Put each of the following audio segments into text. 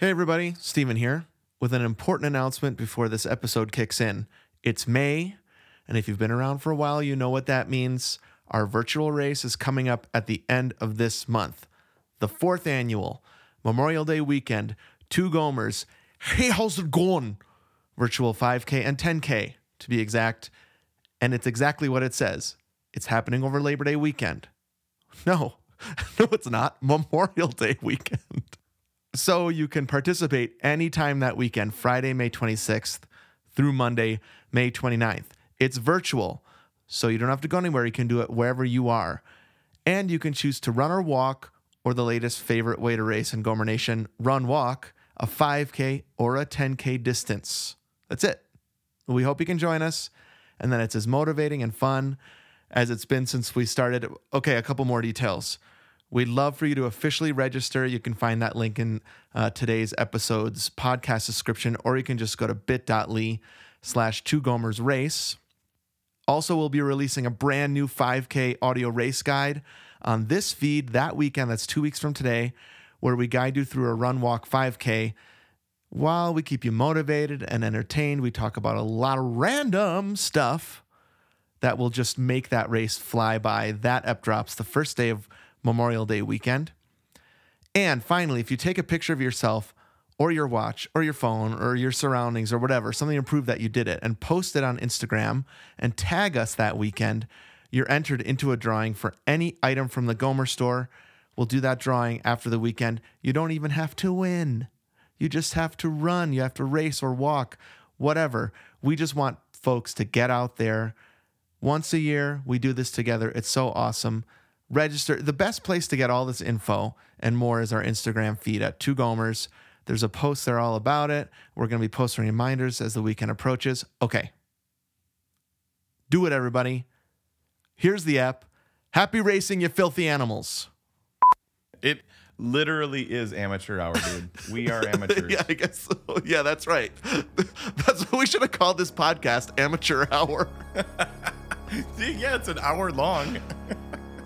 Hey, everybody, Steven here with an important announcement before this episode kicks in. It's May, and if you've been around for a while, you know what that means. Our virtual race is coming up at the end of this month. The fourth annual Memorial Day weekend, two Gomers. Hey, how's it going? Virtual 5K and 10K to be exact. And it's exactly what it says it's happening over Labor Day weekend. No, no, it's not. Memorial Day weekend. So you can participate anytime that weekend, Friday, May 26th through Monday, May 29th. It's virtual, so you don't have to go anywhere. You can do it wherever you are. And you can choose to run or walk, or the latest favorite way to race in Gomer Nation, run walk, a 5K or a 10K distance. That's it. We hope you can join us and that it's as motivating and fun as it's been since we started. Okay, a couple more details. We'd love for you to officially register. You can find that link in uh, today's episode's podcast description, or you can just go to bit.ly slash two gomers race. Also, we'll be releasing a brand new 5K audio race guide on this feed that weekend. That's two weeks from today, where we guide you through a run walk 5K. While we keep you motivated and entertained, we talk about a lot of random stuff that will just make that race fly by. That ep drops the first day of Memorial Day weekend. And finally, if you take a picture of yourself or your watch or your phone or your surroundings or whatever, something to prove that you did it, and post it on Instagram and tag us that weekend, you're entered into a drawing for any item from the Gomer store. We'll do that drawing after the weekend. You don't even have to win. You just have to run. You have to race or walk, whatever. We just want folks to get out there. Once a year, we do this together. It's so awesome register. The best place to get all this info and more is our Instagram feed at Two Gomers. There's a post there all about it. We're going to be posting reminders as the weekend approaches. Okay. Do it, everybody. Here's the app. Happy racing, you filthy animals. It literally is amateur hour, dude. We are amateurs. yeah, I guess so. Yeah, that's right. That's what we should have called this podcast Amateur Hour. yeah, it's an hour long.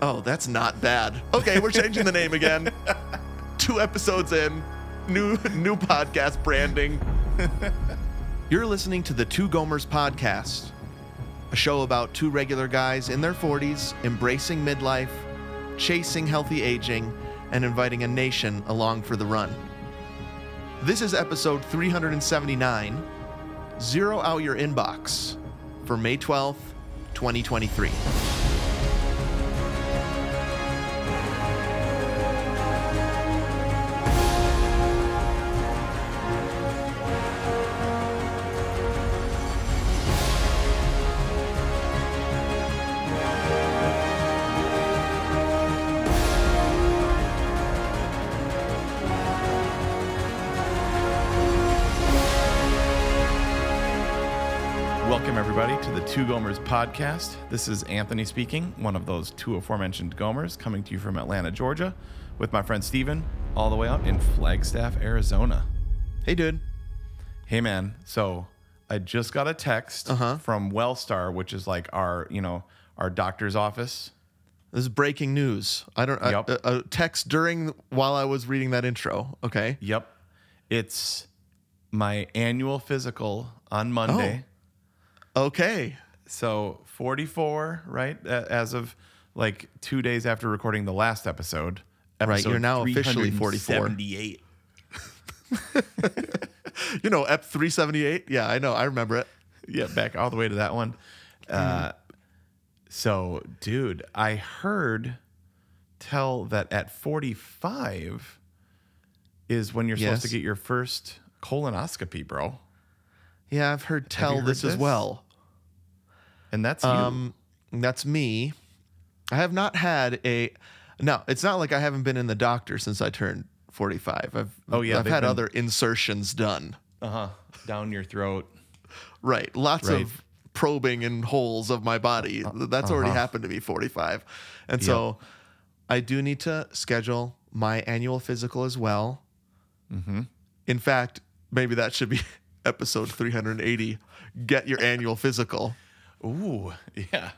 Oh, that's not bad. Okay, we're changing the name again. Two episodes in, new new podcast branding. You're listening to the Two Gomers podcast, a show about two regular guys in their 40s embracing midlife, chasing healthy aging, and inviting a nation along for the run. This is episode 379. Zero out your inbox for May 12th, 2023. Two Gomers podcast. This is Anthony speaking, one of those two aforementioned Gomers, coming to you from Atlanta, Georgia, with my friend Steven, all the way out in Flagstaff, Arizona. Hey, dude. Hey, man. So I just got a text Uh-huh. from Wellstar, which is like our, you know, our doctor's office. This is breaking news. I don't. Uh, yup. A, a text during while I was reading that intro. Okay. Yep. It's my annual physical on Monday. Oh. Okay. So 44, right? As of like two days after recording the last episode. Right, you're now officially 44. You know, EP three seventy eight. Yeah, I know. I remember it. Yeah, back all the way to that one. Uh, so, dude, I heard tell that at 45 is when you're supposed to get your first colonoscopy, bro. Yeah, I've heard tell heard this, as well. And that's you. Um, that's me. I have not had a. No, it's not like I haven't been in the doctor since I turned forty five. I've Oh, yeah, I've had been- other insertions done. Uh huh. Down your throat. Right, lots Right. of probing in holes of my body. That's already uh-huh. happened to me 45. And so I do need to schedule my annual physical as well. Mm-hmm. In fact, maybe that should be episode 380. Get your annual physical Ooh, yeah.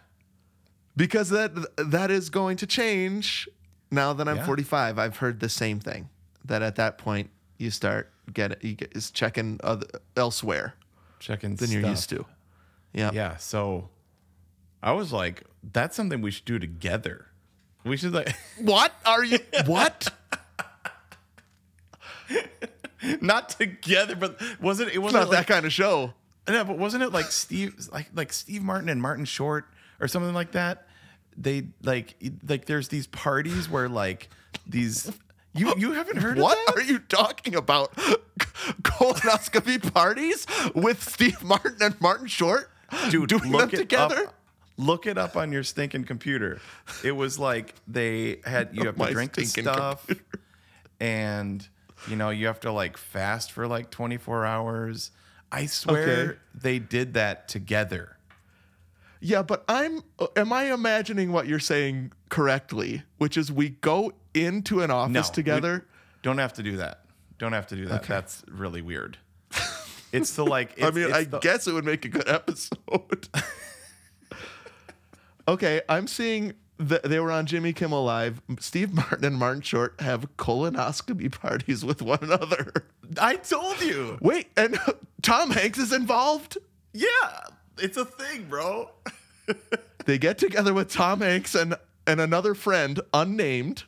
because that that is going to change now that I'm Yeah. 45. I've heard the same thing that at that point you start get you get, is checking other, elsewhere Checking than you're used to. Yeah. Yeah. So I was like, that's something we should do together. We should like What are you? What? not together, but was it? It wasn't not like, that kind of show. No, but wasn't it like Steve, like like Steve Martin and Martin Short or something like that? They like like there's these parties where like these you you haven't heard What of that? are you talking about? Colonoscopy parties with Steve Martin and Martin Short? Dude, doing look them together? Up, look it up on your stinking computer. It was like they had you have to drink the stuff, and you know you have to like fast for like 24 hours. I swear Okay. they did that together. Yeah, but I'm. Am I imagining what you're saying correctly? Which is we go into an office No, together. don't have to do that. Don't have to do that. Okay. That's really weird. It's the like. It's, I mean, I the- guess it would make a good episode. okay, I'm seeing that they were on Jimmy Kimmel Live. Steve Martin and Martin Short have colonoscopy parties with one another. I told you. Wait, and Tom Hanks is involved? Yeah, it's a thing, bro. They get together with Tom Hanks and, and another friend, unnamed,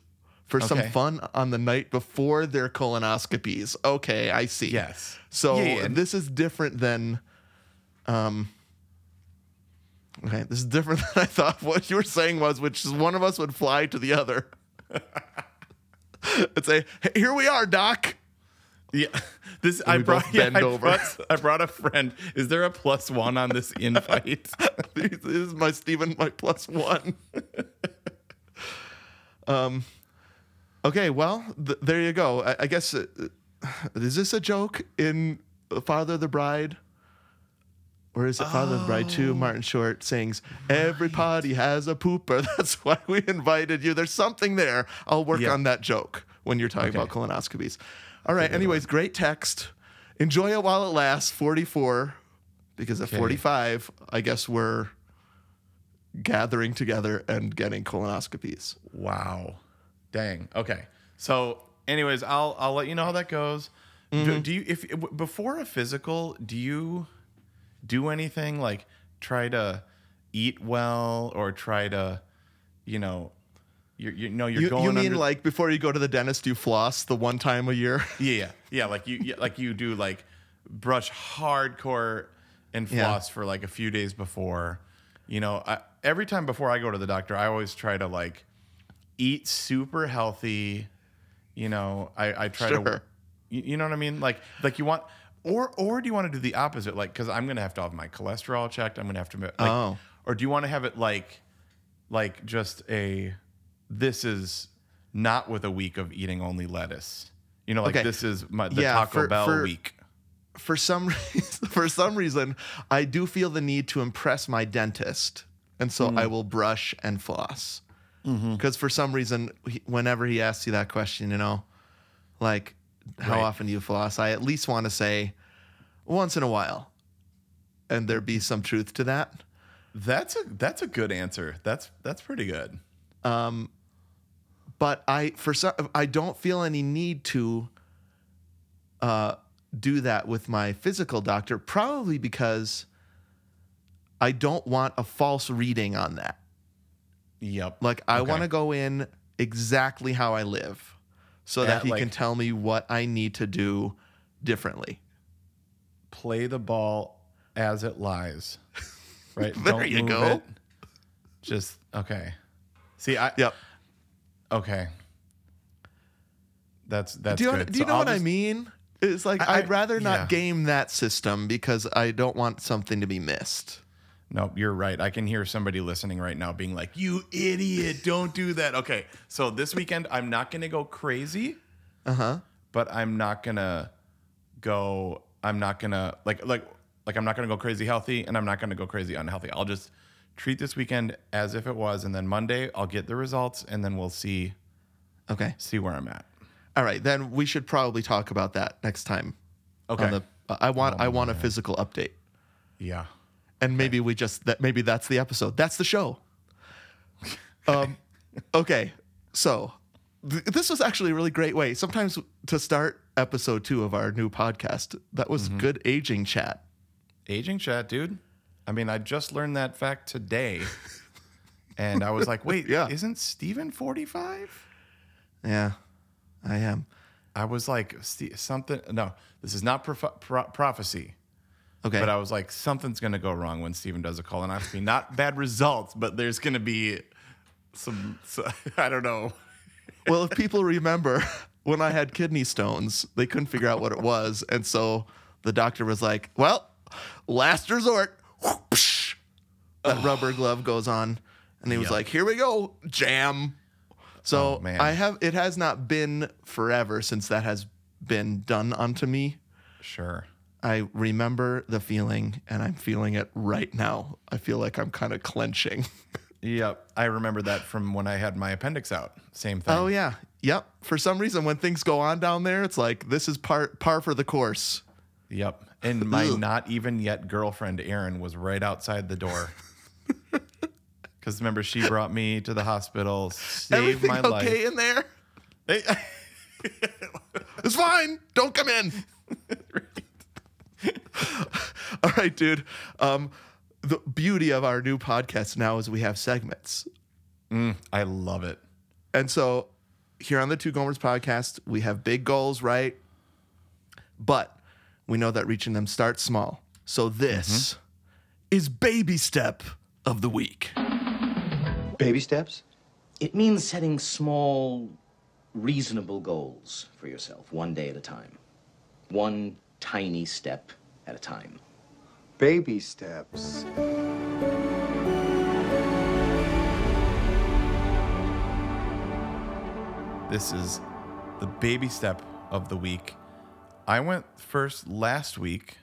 for some fun on the night before their colonoscopies. Okay, I see. Yes. So Yeah, yeah. this is different than um Okay, this is different than I thought what you were saying was, which is one of us would fly to the other. and say, "Hey, here we are, Doc. Yeah, this I brought. Yeah, I over. brought. I brought a friend. Is there a plus one on this invite? this is my Stephen, my plus one. um, okay, well, th- there you go. I, I guess uh, is this a joke in Father the Bride? Or is it Father of the Bride 2, Martin Short sings, Everybody has a pooper. That's why we invited you. There's something there. I'll work Yeah. on that joke when you're talking about colonoscopies. All right. Anyways, great text. Enjoy it while it lasts. 44. Because at 45, I guess we're gathering together and getting colonoscopies. Wow, dang. Okay. So, anyways, I'll I'll let you know how that goes. Mm-hmm. Do, do you if before a physical, do you do anything like try to eat well or try to, you know, you're, you know you're You, going you mean under- like before you go to the dentist, you floss the one time a year? Yeah, yeah, yeah. Like you, yeah, like you do, like brush hardcore and Yeah. floss for like a few days before. You know, I, every time before I go to the doctor, I always try to like eat super healthy. You know, I, I try Sure. to, you, you know what I mean? Like, like you want, or or do you want to do the opposite? Like, because I'm gonna have to have my cholesterol checked. I'm gonna have to, like, Oh. or do you want to have it like, like just a, this is not with a week of eating only lettuce. You know, like Okay. this is my the Yeah, Taco for- Bell for- week. for some reason, for some reason, I do feel the need to impress my dentist, and so Mm. I will brush and floss. Mm-hmm. Because for some reason, he, whenever he asks you that question, you know, like how Right. often do you floss, I at least want to say once in a while, and there be some truth to that. That's a that's a good answer. That's that's pretty good. but I for some I don't feel any need to uh, do that with my physical doctor, probably because I don't want a false reading on that. Yep. Like I Okay. want to go in exactly how I live, so that he like- can tell me what I need to do differently. Play the ball as it lies. Right. There Don't you go. it. Just okay. See, I Yep. okay. That's that's do you, good. do you So know I'll what I mean? It's like I, would rather not yeah. game that system because I don't want something to be missed. No, you're right. I can hear somebody listening right now being like, "You idiot! Don't do that." Okay, so this weekend I'm not gonna go crazy. Uh huh. but I'm not gonna go. I'm not gonna like like like I'm not gonna go crazy healthy, and I'm not gonna go crazy unhealthy. I'll just treat this weekend as if it was, and then Monday I'll get the results, and then we'll see Okay. see where I'm at. All right, then we should probably talk about that next time. Okay. On the, I want I want a physical update, yeah. and maybe we just that maybe that's the episode. That's the show. Um, okay, so th- this was actually a really great way. Sometimes to start episode two of our new podcast, that was mm-hmm. good aging chat. Aging chat, dude. I mean, I just learned that fact today. and I was like, wait, Yeah. isn't Steven 45? Yeah, I am. I was like, something. No, this is not prof- pro- prophecy. Okay. But I was like, something's going to go wrong when Steven does a colonoscopy. Not bad results, but there's going to be some, so, I don't know. well, if people remember when I had kidney stones, they couldn't figure out what it was. And so the doctor was like, well, last resort. Whoosh. That rubber glove goes on. And he was Yep. like, here we go, jam. So Oh, man. I have, it has not been forever since that has been done unto me. Sure. I remember the feeling and I'm feeling it right now. I feel like I'm kind of clenching. Yep. I remember that from when I had my appendix out. Same thing. Oh yeah. Yep. For some reason when things go on down there, it's like this is par par for the course. Yep. And my not even yet girlfriend, Erin, was right outside the door. Because remember, she brought me to the hospital, saved Everything my okay life. in there? Hey, It's fine. Don't come in. All right, dude. Um, the beauty of our new podcast now is we have segments. I love it. And so here on the Two Gomers podcast, we have big goals, right? But we know that reaching them starts small. So this mm-hmm. is baby step of the week. Baby steps? It means setting small, reasonable goals for yourself, one day at a time. One tiny step at a time. Baby steps. This is the baby step of the week. I went first last week.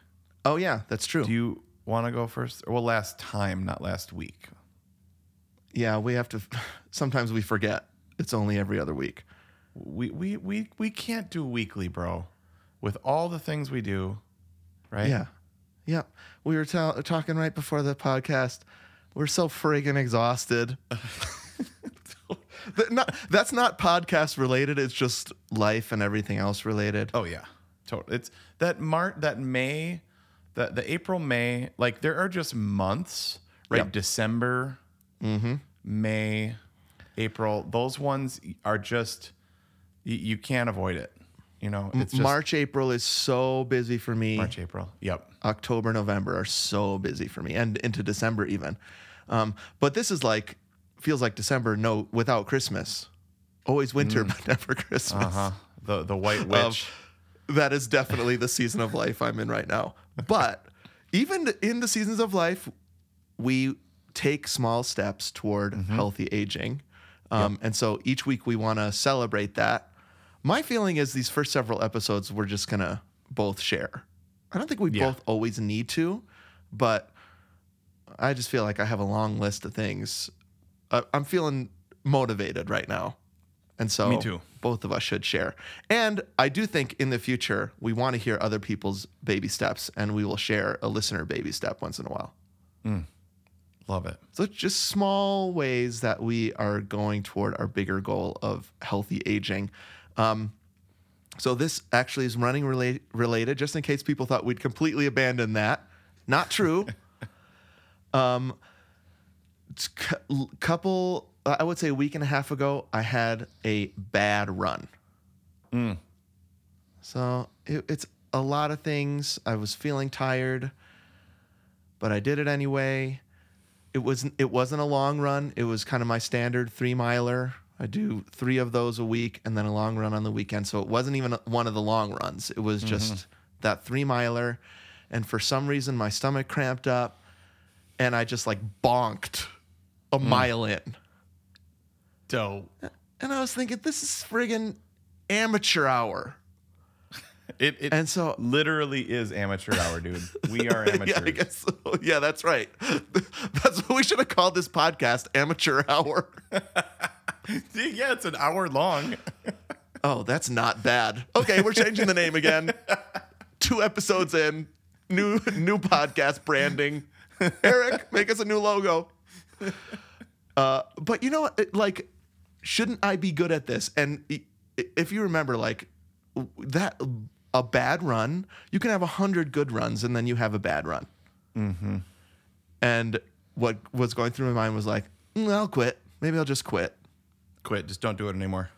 Oh yeah, that's true. Do you want to go first? Well, last time, not last week. yeah, we have to sometimes we forget. It's only every other week. We we we we can't do weekly, bro. With all the things we do, right? Yeah. Yeah. We were ta- talking right before the podcast. We're so friggin' exhausted. Not- that's not podcast related. It's just life and everything else related. Oh yeah, totally. It's that Mart, that May, that the April, May. Like there are just months, right? Yep. December, May, April. Those ones are just you, you can't avoid it. You know, it's just March, April is so busy for me. March, April. Yep. October, November are so busy for me, and into December even. Um, but this is like feels like December. No, without Christmas. Always winter, but never Christmas. Uh huh. The the White Um, Witch. that is definitely the season of life I'm in right now. But even in the seasons of life, we take small steps toward healthy aging. Um, And so each week we want to celebrate that. My feeling is these first several episodes we're just going to both share. I don't think we Yeah. both always need to, but I just feel like I have a long list of things. Uh, I'm feeling motivated right now. And so Me too. both of us should share. And I do think in the future, we want to hear other people's baby steps and we will share a listener baby step once in a while. Love it. So it's just small ways that we are going toward our bigger goal of healthy aging. Um, so this actually is running rela- related, just in case people thought we'd completely abandon that. Not true. um, l- couple, uh, I would say a week and a half ago, I had a bad run. Mm. So it, it's a lot of things. I was feeling tired, but I did it anyway. It was it wasn't a long run. It was kind of my standard three miler. I do three of those a week and then a long run on the weekend. So it wasn't even one of the long runs. It was mm-hmm. just that three miler. And for some reason, my stomach cramped up and I just like bonked a hmm. mile in. Dope. And I was thinking, this is friggin' amateur hour. It, it And so- literally is amateur hour, dude. We are amateurs. Yeah, I guess so. Yeah, that's right. That's what we should have called this podcast, Amateur Hour. yeah, it's an hour long. Oh, that's not bad. Okay, we're changing the name again. Two episodes in, new new podcast branding. Eric, make us a new logo. Uh, but you know what? Like, shouldn't I be good at this? And if you remember, like that, a bad run, you can have a hundred good runs and then you have a bad run. Mm-hmm. And what was going through my mind was like, "Mm, I'll quit. Maybe I'll just quit. Quit. Just don't do it anymore.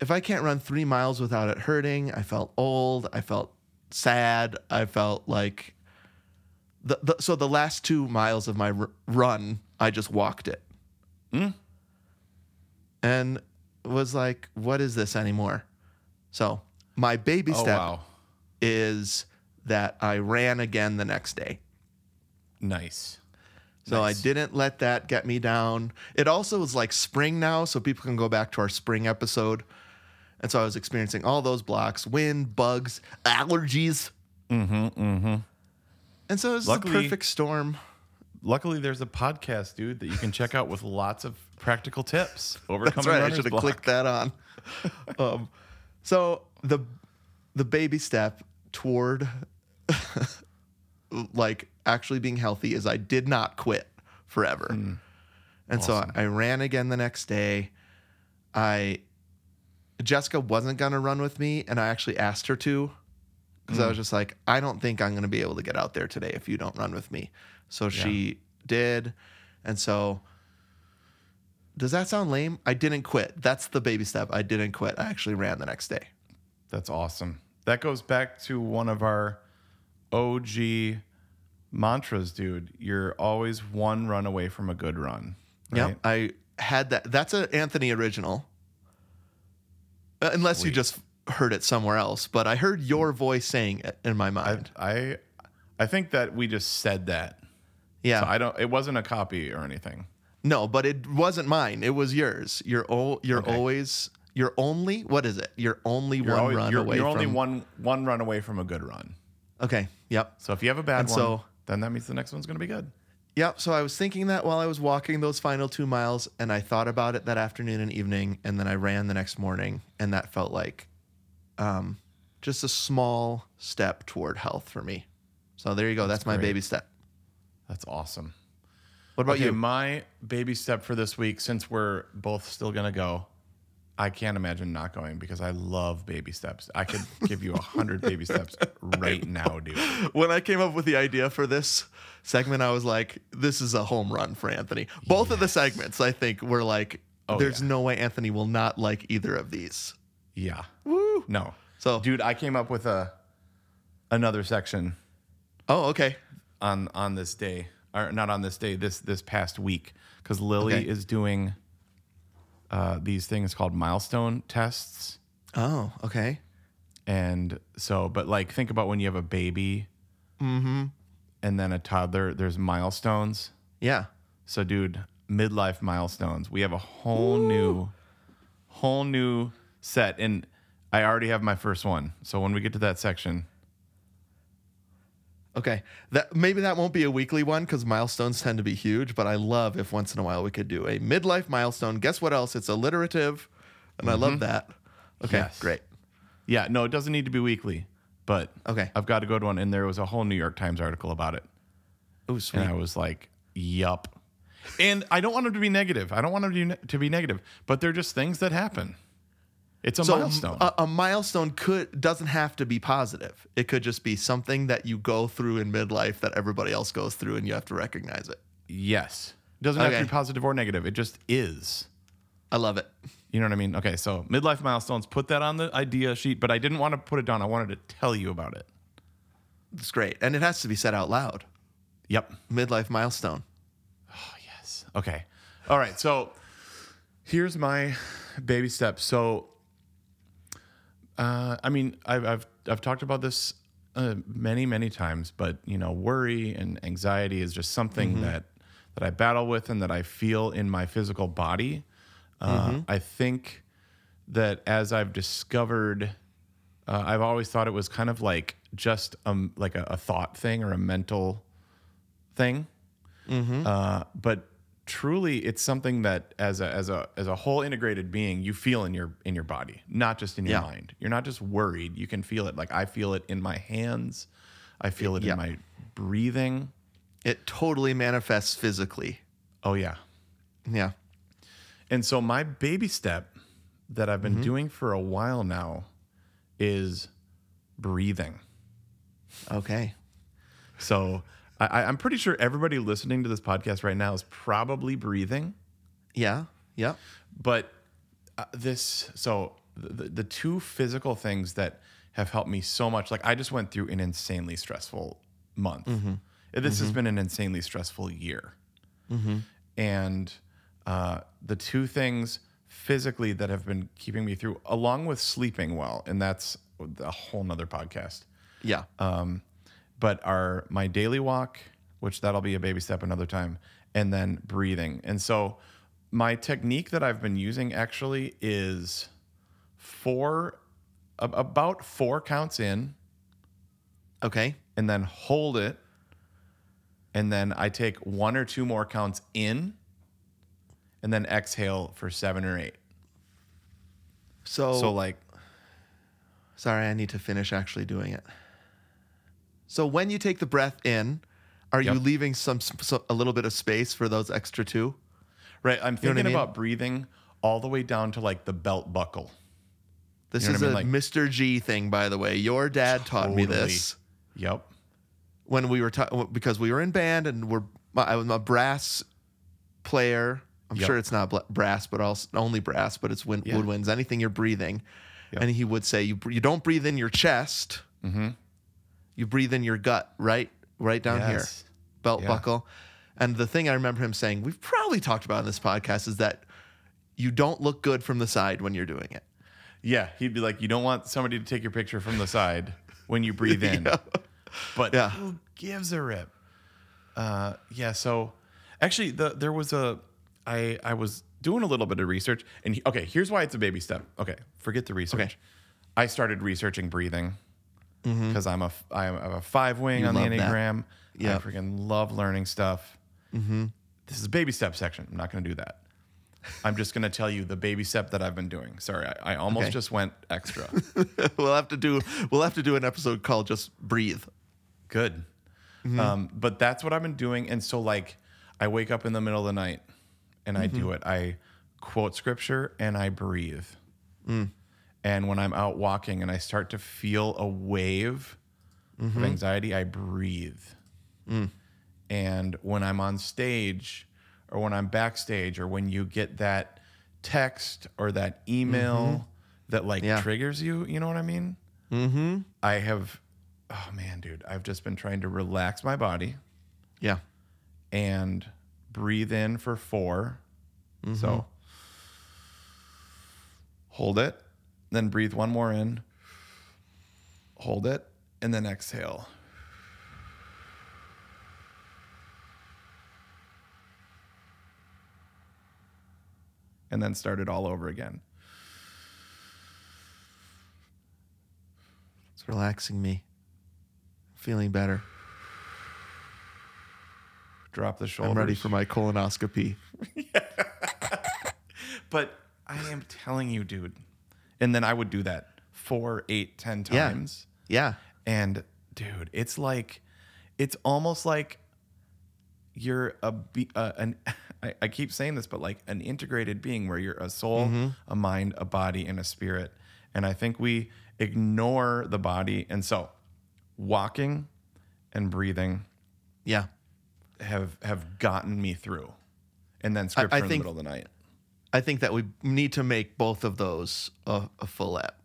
If I can't run three miles without it hurting, I felt old. I felt sad. I felt like the, the so the last two miles of my r- run, I just walked it. And was like, what is this anymore? So my baby Oh step wow. is that I ran again the next day. Nice. So Nice. I didn't let that get me down. It also was like spring now, so people can go back to our spring episode. And so I was experiencing all those blocks, wind, bugs, allergies. Mm-hmm. Mm-hmm. And so it was Luckily- the perfect storm. Luckily, there's a podcast, dude, that you can check out with lots of practical tips. Overcoming That's right. I should have clicked that on. um, so the the baby step toward like actually being healthy is I did not quit forever. And so I ran again the next day. I Jessica wasn't gonna run with me, and I actually asked her to because I was just like, I don't think I'm gonna be able to get out there today if you don't run with me. So she did, and so does that sound lame? I didn't quit. That's the baby step. I didn't quit. I actually ran the next day. That's awesome. That goes back to one of our OG mantras, dude. You're always one run away from a good run. Yep. right? I had that. That's an Anthony original. Uh, unless you just heard it somewhere else, but I heard your voice saying it in my I, mind. I I think that we just said that. Yeah. So I don't it wasn't a copy or anything. no, but it wasn't mine. It was yours. You're o- you're Okay. always you're only what is it? You're only You're, one always, run you're, away you're from only one one run away from a good run. Okay. Yep. So if you have a bad And one, so- then that means the next one's gonna be good. Yep. So I was thinking that while I was walking those final two miles, and I thought about it that afternoon and evening, and then I ran the next morning, and that felt like um, just a small step toward health for me. So there you go. That's, my great. baby step. That's awesome. What about okay, you? my baby step for this week, since we're both still gonna go, I can't imagine not going because I love baby steps. I could give you a hundred baby steps right now, dude. when I came up with the idea for this segment, I was like, this is a home run for Anthony. Both of the segments, I think, were like, Oh, there's yeah. no way Anthony will not like either of these. Yeah. Woo. No. So- dude, I came up with a another section Oh, okay. On on this day, or not on this day, this this past week, because Lily Okay. is doing uh, these things called milestone tests, Oh, okay. and so, but like, think about when you have a baby, Mm-hmm. and then a toddler. There's milestones. Yeah. So, dude, midlife milestones. We have a whole new, whole new set, and I already have my first one. So when we get to that section, Okay. That maybe that won't be a weekly one because milestones tend to be huge, but I love if once in a while we could do a midlife milestone. Guess what else? It's alliterative, and I love mm-hmm. that. Okay, Yes. great. yeah, no, it doesn't need to be weekly, but Okay. I've got a good one, and there was a whole New York Times article about it, Oh, sweet. and I was like, "Yup." And I don't want them to be negative. I don't want them to be, ne- to be negative, but they're just things that happen. It's a so milestone. A, a milestone could doesn't have to be positive. It could just be something that you go through in midlife that everybody else goes through, and you have to recognize it. yes, it doesn't have to be positive or negative. It just is. I love it. You know what I mean? Okay, so midlife milestones. Put that on the idea sheet, but I didn't want to put it down. I wanted to tell you about it. It's great, and it has to be said out loud. Yep. Midlife milestone. Oh, yes. Okay. All right. So here's my baby steps. So, uh, I mean, I've, I've, I've talked about this uh, many, many times, but you know, worry and anxiety is just something that, that I battle with and that I feel in my physical body. Uh, I think that as I've discovered, uh, I've always thought it was kind of like just um, like a, a thought thing or a mental thing. Uh, but truly, it's something that as a as a as a whole integrated being, you feel in your in your body, not just in your Yeah. mind. You're not just worried. You can feel it. Like I feel it in my hands. I feel it Yeah. in my breathing. It totally manifests physically. Oh yeah. Yeah. And so my baby step that I've been mm-hmm. doing for a while now is breathing. Okay. So I, I'm pretty sure everybody listening to this podcast right now is probably breathing. Yeah. Yeah. But uh, this, so the, the two physical things that have helped me so much, like I just went through an insanely stressful month. This has been an insanely stressful year. And uh, the two things physically that have been keeping me through, along with sleeping well, and that's a whole nother podcast Yeah. But are my daily walk, which that'll be a baby step another time, and then breathing. And so my technique that I've been using actually is four about four counts in okay. and then hold it and then I take one or two more counts in and then exhale for 7 or 8. So, So like sorry, I need to finish actually doing it. So when you take the breath in, are you leaving some, so, a little bit of space for those extra two? right, I'm know I thinking mean? about breathing all the way down to like the belt buckle. This You know is I a mean? Like- Mr. G thing, by the way. Your dad taught me this Yep. when we were ta- because we were in band and we're I was a brass player. I'm Yep. sure it's not brass, but also only brass, but it's win- Yeah. woodwinds. Anything you're breathing, Yep. and he would say you you don't breathe in your chest. Mm-hmm. You breathe in your gut, right, right down here, belt Yeah. buckle. And the thing I remember him saying, we've probably talked about in this podcast, is that you don't look good from the side when you're doing it. Yeah, he'd be like, you don't want somebody to take your picture from the side when you breathe in. But Yeah. who gives a rip? Uh, yeah. So actually, the there was a I I was doing a little bit of research, and he, okay, here's why it's a baby step. Okay, forget the research. Okay. I started researching breathing because I'm a I'm a five wing You on the enneagram. Yeah. I freaking love learning stuff. Mm-hmm. This is baby step section. I'm not going to do that. I'm just going to tell you the baby step that I've been doing. Sorry, I, I almost Okay. just went extra. we'll have to do we'll have to do an episode called just breathe. Good. Um, but that's what I've been doing. And so, like, I wake up in the middle of the night and I do it. I quote scripture and I breathe. And when I'm out walking and I start to feel a wave of mm-hmm. anxiety, I breathe. Mm. And when I'm on stage or when I'm backstage or when you get that text or that email mm-hmm. that like Yeah. triggers you, you know what I mean? Mm-hmm. I have, oh man, dude, I've just been trying to relax my body Yeah. and breathe in for 4 So mm-hmm. hold it, then breathe one more in, hold it, and then exhale. And then start it all over again. It's relaxing me. I'm Feeling better. Drop the shoulders. I'm ready for my colonoscopy. But I am telling you, dude. And then I would do that four, eight, ten Yeah. times. Yeah. And dude, it's like, it's almost like you're a be, uh, an. I, I keep saying this, but like an integrated being where you're a soul, a mind, a body, and a spirit. And I think we ignore the body. And so, walking and breathing Yeah. have have gotten me through. And then scripture in the think- middle of the night. I think that we need to make both of those a, a full app.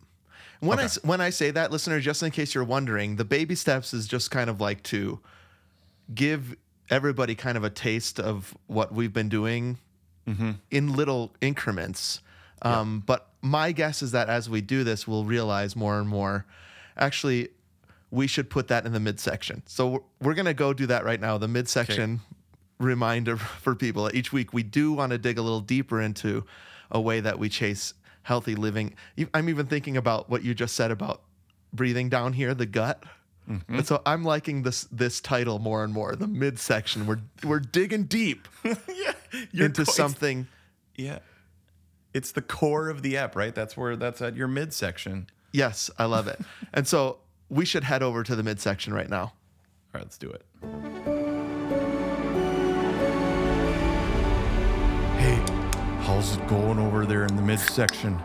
When I Okay. s- when I say that, listener, just in case you're wondering, the baby steps is just kind of like to give everybody kind of a taste of what we've been doing in little increments. Um, But my guess is that as we do this, we'll realize more and more. Actually, we should put that in the midsection. So we're, we're going to go do that right now. The midsection reminder for people that each week we do want to dig a little deeper into a way that we chase healthy living. I'm even thinking about what you just said about breathing down here, the gut. Mm-hmm. And so I'm liking this this title more and more. The midsection. We're we're digging deep yeah, into co- something. Yeah. It's the core of the app, right? That's where that's at your midsection. Yes, I love it. and so we should head over to the midsection right now. All right, let's do it. How's it going over there in the midsection?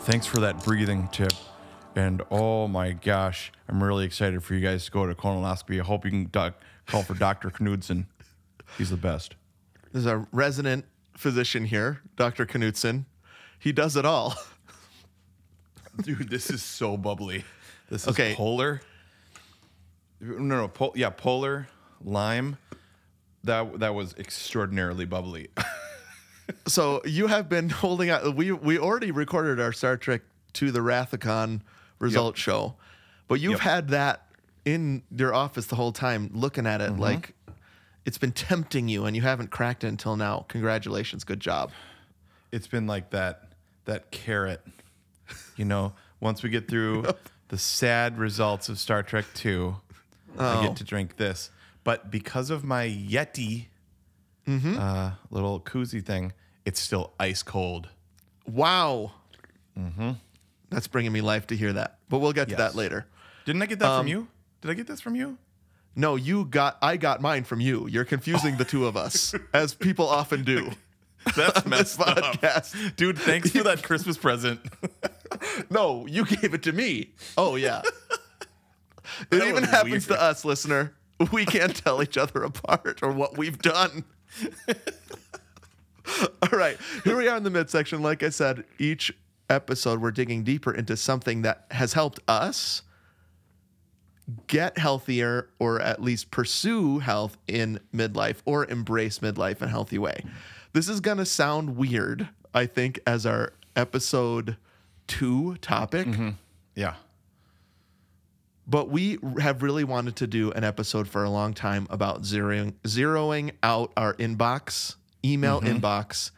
Thanks for that breathing tip. And oh my gosh, I'm really excited for you guys to go to colonoscopy. I hope you can doc- call for Dr. Knudsen. He's the best. There's a resident physician here, Dr. Knudsen. He does it all. Dude, this is so bubbly. This is Okay. polar. No, no, pol- yeah, polar lime. That that was extraordinarily bubbly. So you have been holding out. We we already recorded our Star Trek to the Wrath of Khan result show, but you've Yep. had that in your office the whole time, looking at it like it's been tempting you, and you haven't cracked it until now. Congratulations, good job. it's been like that that carrot. You know, once we get through the sad results of Star Trek 2, I Oh. get to drink this. But because of my Yeti uh, little koozie thing, it's still ice cold. Wow. Mm-hmm. That's bringing me life to hear that, but we'll get to that later. Didn't I get that Um, from you? Did I get this from you? No, you got. I got mine from you. You're confusing the two of us, as people often do. That's messed up. podcast. Dude, thanks for that Christmas present. No, you gave it to me. Oh yeah. it even happens weird. to us, listener. We can't tell each other apart or what we've done. Here we are in the midsection. Like I said, each episode we're digging deeper into something that has helped us get healthier or at least pursue health in midlife or embrace midlife in a healthy way. This is going to sound weird, I think, as our episode two topic. Mm-hmm. yeah. But we have really wanted to do an episode for a long time about zeroing zeroing out our inbox, email mm-hmm. inbox,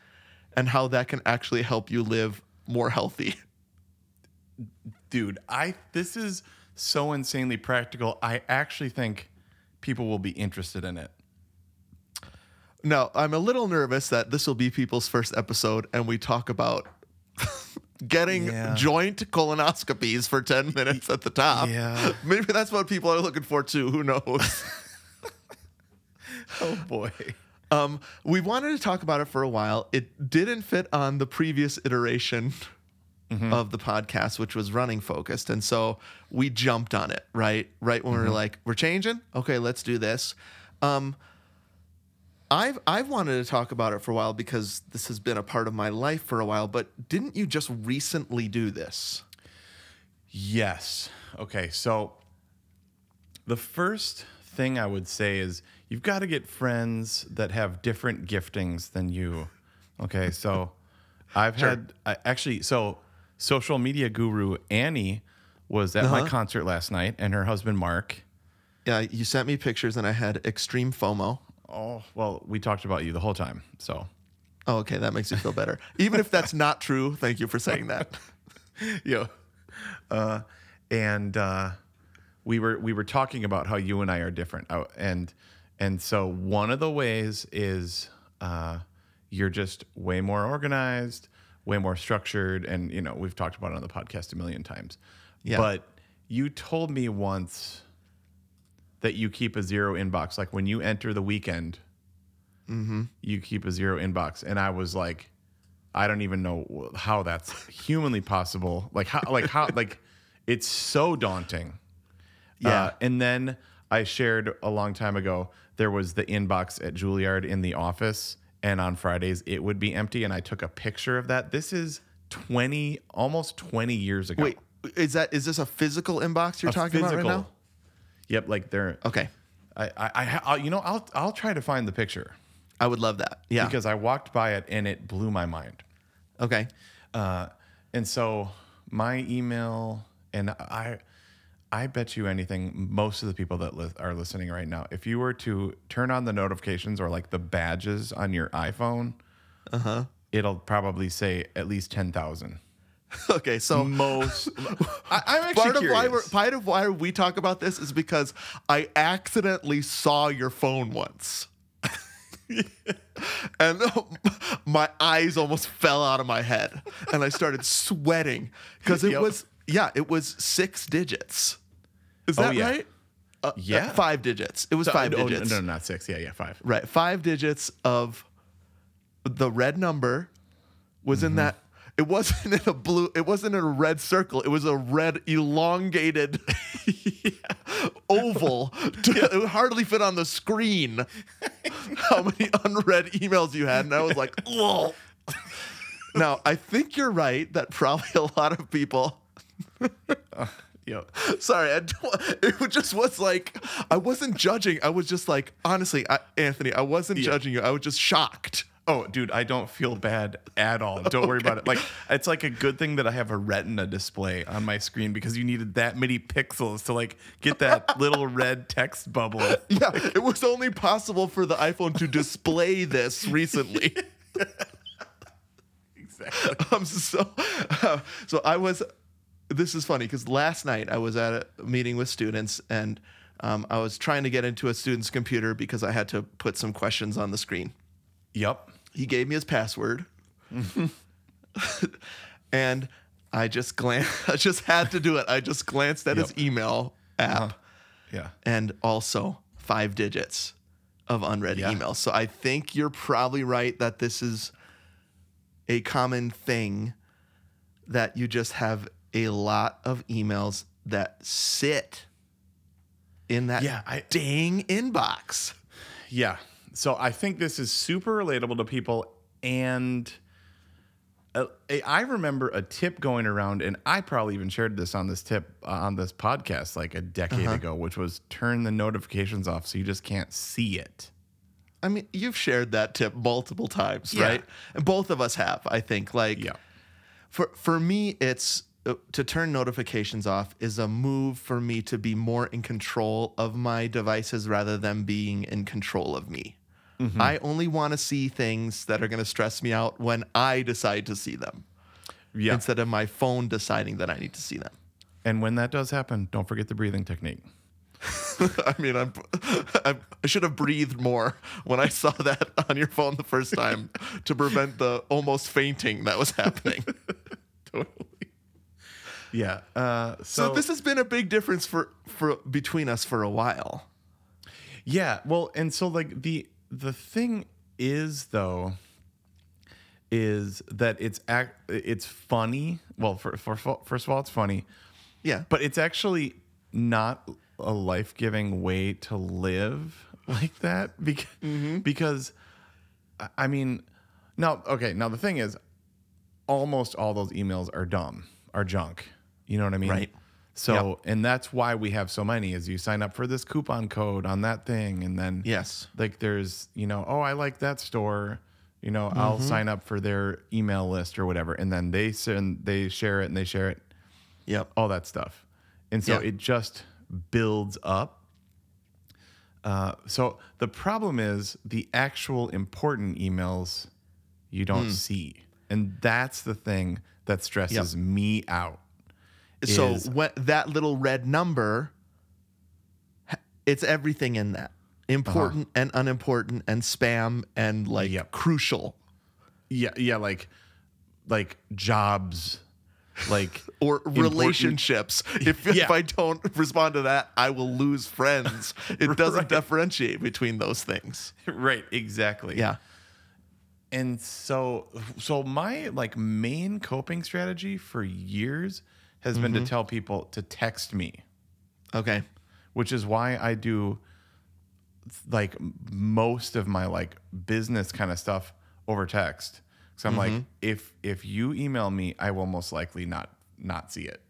and how that can actually help you live more healthy. Dude, I this is so insanely practical. I actually think people will be interested in it. Now, I'm a little nervous that this will be people's first episode and we talk about getting Yeah. joint colonoscopies for 10 minutes at the top. Yeah. Maybe that's what people are looking for too. Who knows? Oh boy. Um, we wanted to talk about it for a while. It didn't fit on the previous iteration of the podcast, which was running focused, and so we jumped on it right, right when we were like, "We're changing. Okay, let's do this." Um, I've I've wanted to talk about it for a while because this has been a part of my life for a while. But didn't you just recently do this? Yes. Okay. So the first thing I would say is you've got to get friends that have different giftings than you. Okay. So I've had I, actually, so social media guru Annie was at my concert last night and her husband Mark. Yeah, you sent me pictures, and I had extreme FOMO. Oh, well, we talked about you the whole time. So Oh, okay, that makes me feel better. Even if that's not true, thank you for saying that. yeah. Uh, and uh, we were we were talking about how you and I are different, Uh, and and so one of the ways is uh, you're just way more organized, way more structured, and you know we've talked about it on the podcast a million times. Yeah. But you told me once that you keep a zero inbox, like when you enter the weekend, mm-hmm. you keep a zero inbox, and I was like. I don't even know how that's humanly possible. Like how, like how, like it's so daunting. Yeah. Uh, and then I shared a long time ago there was the inbox at Juilliard in the office, and on Fridays it would be empty. And I took a picture of that. This is twenty, almost twenty years ago. Wait, is that is this a physical inbox you're A talking about right now? Yep, like they're. Okay, I, I, I, I'll, you know, I'll, I'll try to find the picture I would love that. Yeah. because I walked by it and it blew my mind. okay. Uh, and so my email and I, I bet you anything. Most of the people that li- are listening right now, if you were to turn on the notifications or like the badges on your iPhone, uh-huh. it'll probably say at least ten thousand. Okay. So Most. I, I'm actually part of why we're part of why we talk about this is because I accidentally saw your phone once. and my eyes almost fell out of my head and I started sweating because it Yep. was yeah, it was six digits. Is Oh, that yeah. right? Uh, Yeah. uh, five digits. It was five Oh, digits. No, no, not six. Yeah, yeah, five. Right. Five digits of the red number was in that. It wasn't in a blue. It wasn't in a red circle. It was a red elongated oval. To, It would hardly fit on the screen. How many unread emails you had, and I was like, "Whoa." Now I think you're right that probably a lot of people Yep. Sorry, I don't, it just was like I wasn't judging. I was just like, honestly, I, Anthony, I wasn't Yeah. judging you. I was just shocked. Oh, dude, I don't feel bad at all. Don't worry about it. Like, it's like a good thing that I have a retina display on my screen because you needed that many pixels to like get that little red text bubble. Yeah, it was only possible for the iPhone to display this recently. Exactly. um, so, uh, so I was. This is funny because last night I was at a meeting with students and um, I was trying to get into a student's computer because I had to put some questions on the screen. Yep. he gave me his password and i just glanced i just had to do it i just glanced at his email app Yeah. and also five digits of unread Yeah. emails so i think you're probably right that this is a common thing that you just have a lot of emails that sit in that Yeah, I- dang inbox Yeah. So I think this is super relatable to people. And uh, I remember a tip going around, and I probably even shared this on this tip uh, on this podcast like a decade ago, which was turn the notifications off so you just can't see it. I mean, you've shared that tip multiple times, Yeah. right? And both of us have, I think. Like, Yeah. for for me, it's to turn notifications off is a move for me to be more in control of my devices rather than being in control of me. Mm-hmm. I only want to see things that are going to stress me out when I decide to see them, Yeah. instead of my phone deciding that I need to see them. And when that does happen, don't forget the breathing technique. I mean, I'm, I'm, I should have breathed more when I saw that on your phone the first time to prevent the almost fainting that was happening. Totally. Yeah. Uh, So, so, this has been a big difference for, for between us for a while. Yeah, well, and so like the the thing is though is that it's act it's funny. Well, for, for first of all, it's funny, Yeah, but it's actually not a life giving way to live like that because because I- I mean now okay now the thing is almost all those emails are dumb are junk you know what I mean Right. so and that's why we have so many is you sign up for this coupon code on that thing and then Yes. like there's you know oh I like that store you know I'll Mm-hmm. sign up for their email list or whatever and then they send they share it and they share it yep, all that stuff. And so Yeah. it just builds up. Uh, so the problem is the actual important emails you don't see. And that's the thing that stresses me out. So when that little red number it's everything in that important uh-huh. and unimportant and spam and like Yep. crucial Yeah, yeah, like like jobs, like or important- relationships. If, Yeah. if I don't respond to that, I will lose friends. It doesn't differentiate between those things. right, exactly. Yeah. and so so my like main coping strategy for years has been to tell people to text me Okay. which is why i do like most of my like business kind of stuff over text so i'm like if if you email me i will most likely not not see it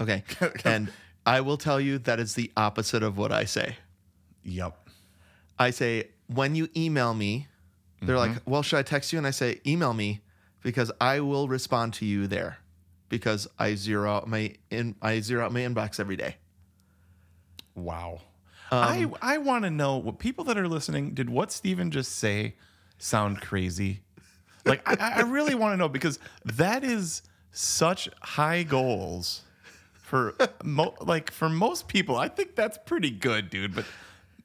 Okay. and I will tell you that is the opposite of what I say. yep I say, when you email me, they're Mm-hmm. like, well, should I text you? And I say, email me because I will respond to you there because I zero out my in I zero out my inbox every day. wow i Um, i want to know what people that are listening did what steven just say sound crazy like i, I really want to know because that is such high goals for mo- like for most people i think that's pretty good dude but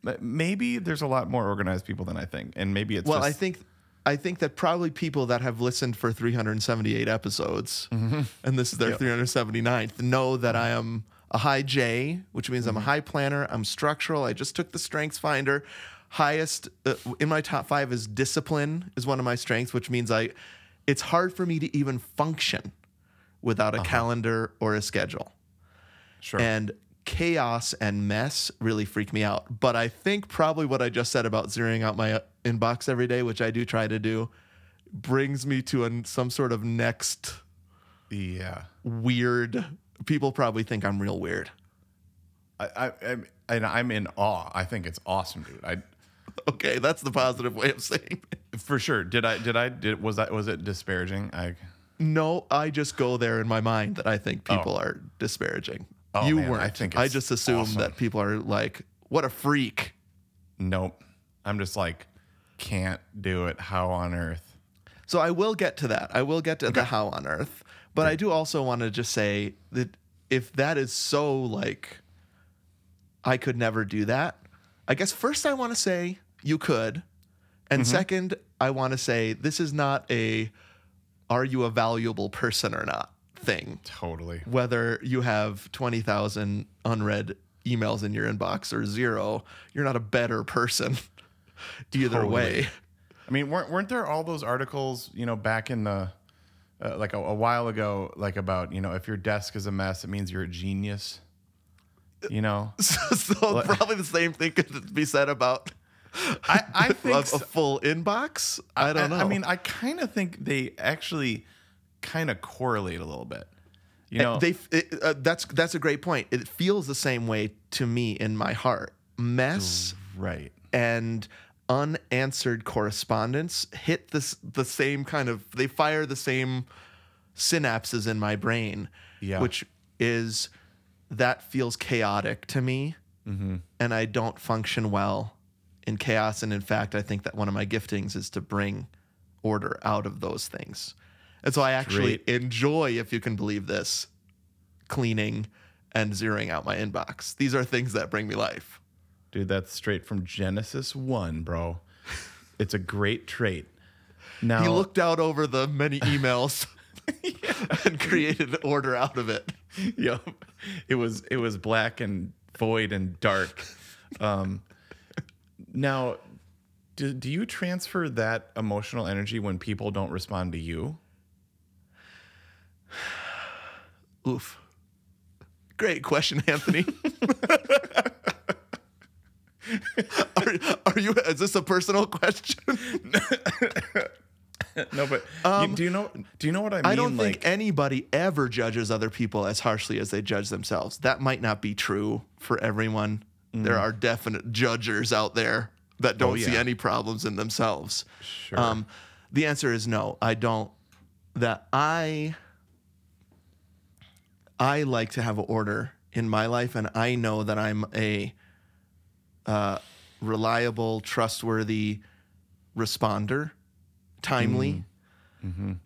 but maybe there's a lot more organized people than i think and maybe it's Well, just, I think I think that probably people that have listened for 378 episodes, Mm-hmm. and this is their 379th, know that I am a high J, which means Mm-hmm. I'm a high planner. I'm structural. I just took the Strengths Finder. Highest uh, in my top five is discipline is one of my strengths, which means I it's hard for me to even function without Uh-huh. a calendar or a schedule. Sure. And chaos and mess really freak me out. But I think probably what I just said about zeroing out my uh, inbox every day, which I do try to do, brings me to an, some sort of next yeah. weird. People probably think I'm real weird. I, I, I'm, and I'm in awe. I think it's awesome, dude. I, Okay, that's the positive way of saying it. for sure. Did I? Did I? Did was that? Was it disparaging? I. No, I just go there in my mind that I think people are disparaging. Oh, you man, weren't. I, think it's just assume awesome. that people are like, "What a freak." Nope. I'm just like, can't do it. How on earth? So I will get to that. I will get to the how on earth. But I do also want to just say that if that is so like I could never do that, I guess first I want to say you could. And mm-hmm. second, I want to say this is not a are you a valuable person or not thing. Totally. Whether you have 20,000 unread emails in your inbox or zero, you're not a better person either Totally. way. I mean, weren't weren't there all those articles, you know, back in the uh, like a, a while ago, like about you know, if your desk is a mess, it means you're a genius. You know, so probably the same thing could be said about I think a so. full inbox. I don't know. I mean, I kind of think they actually kind of correlate a little bit. You know, they it, uh, that's that's a great point. It feels the same way to me in my heart. Mess right? and unanswered correspondence hit this the same kind of they fire the same synapses in my brain Yeah. which is that feels chaotic to me and i don't function well in chaos and in fact i think that one of my giftings is to bring order out of those things and so i actually Great. enjoy if you can believe this cleaning and zeroing out my inbox these are things that bring me life Dude, that's straight from Genesis one, bro. It's a great trait. Now, He looked out over the many emails and created an order out of it. yep. It was it was black and void and dark. Um, now, do, do you transfer that emotional energy when people don't respond to you? Oof. Great question, Anthony. are, are you? Is this a personal question? No, but you- do you know do you know what I mean? Um, I don't like, think anybody ever judges other people as harshly as they judge themselves. That might not be true for everyone. There are definite judgers out there that don't see Mm. Oh, yeah. any problems in themselves. Sure. Um, the answer is no. I don't. That I I like to have order in my life, and I know that I'm a uh, reliable, trustworthy responder, timely,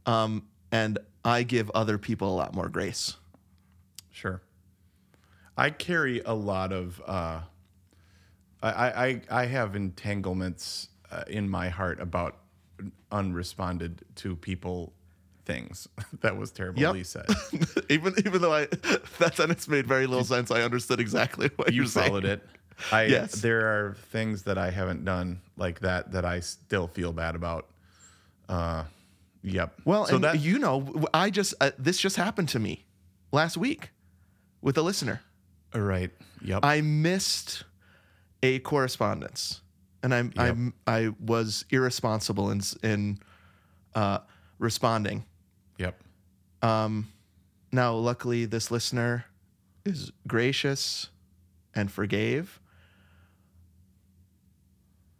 um, and I give other people a lot more grace. Sure. I carry a lot of. Uh, I, I I I have entanglements uh, in my heart about unresponded to people things. that was terrible. Yep. said. even even though I that sentence made very little sense, I understood exactly what You you're saying. followed it. I Yes. there are things that I haven't done like that that I still feel bad about. Uh, yep. Well, so and that you know, I just uh, this just happened to me last week with a listener. right. Yep. I missed a correspondence, and I'm I'm I was irresponsible in in uh, responding. Yep. Now, luckily, this listener is gracious and forgave.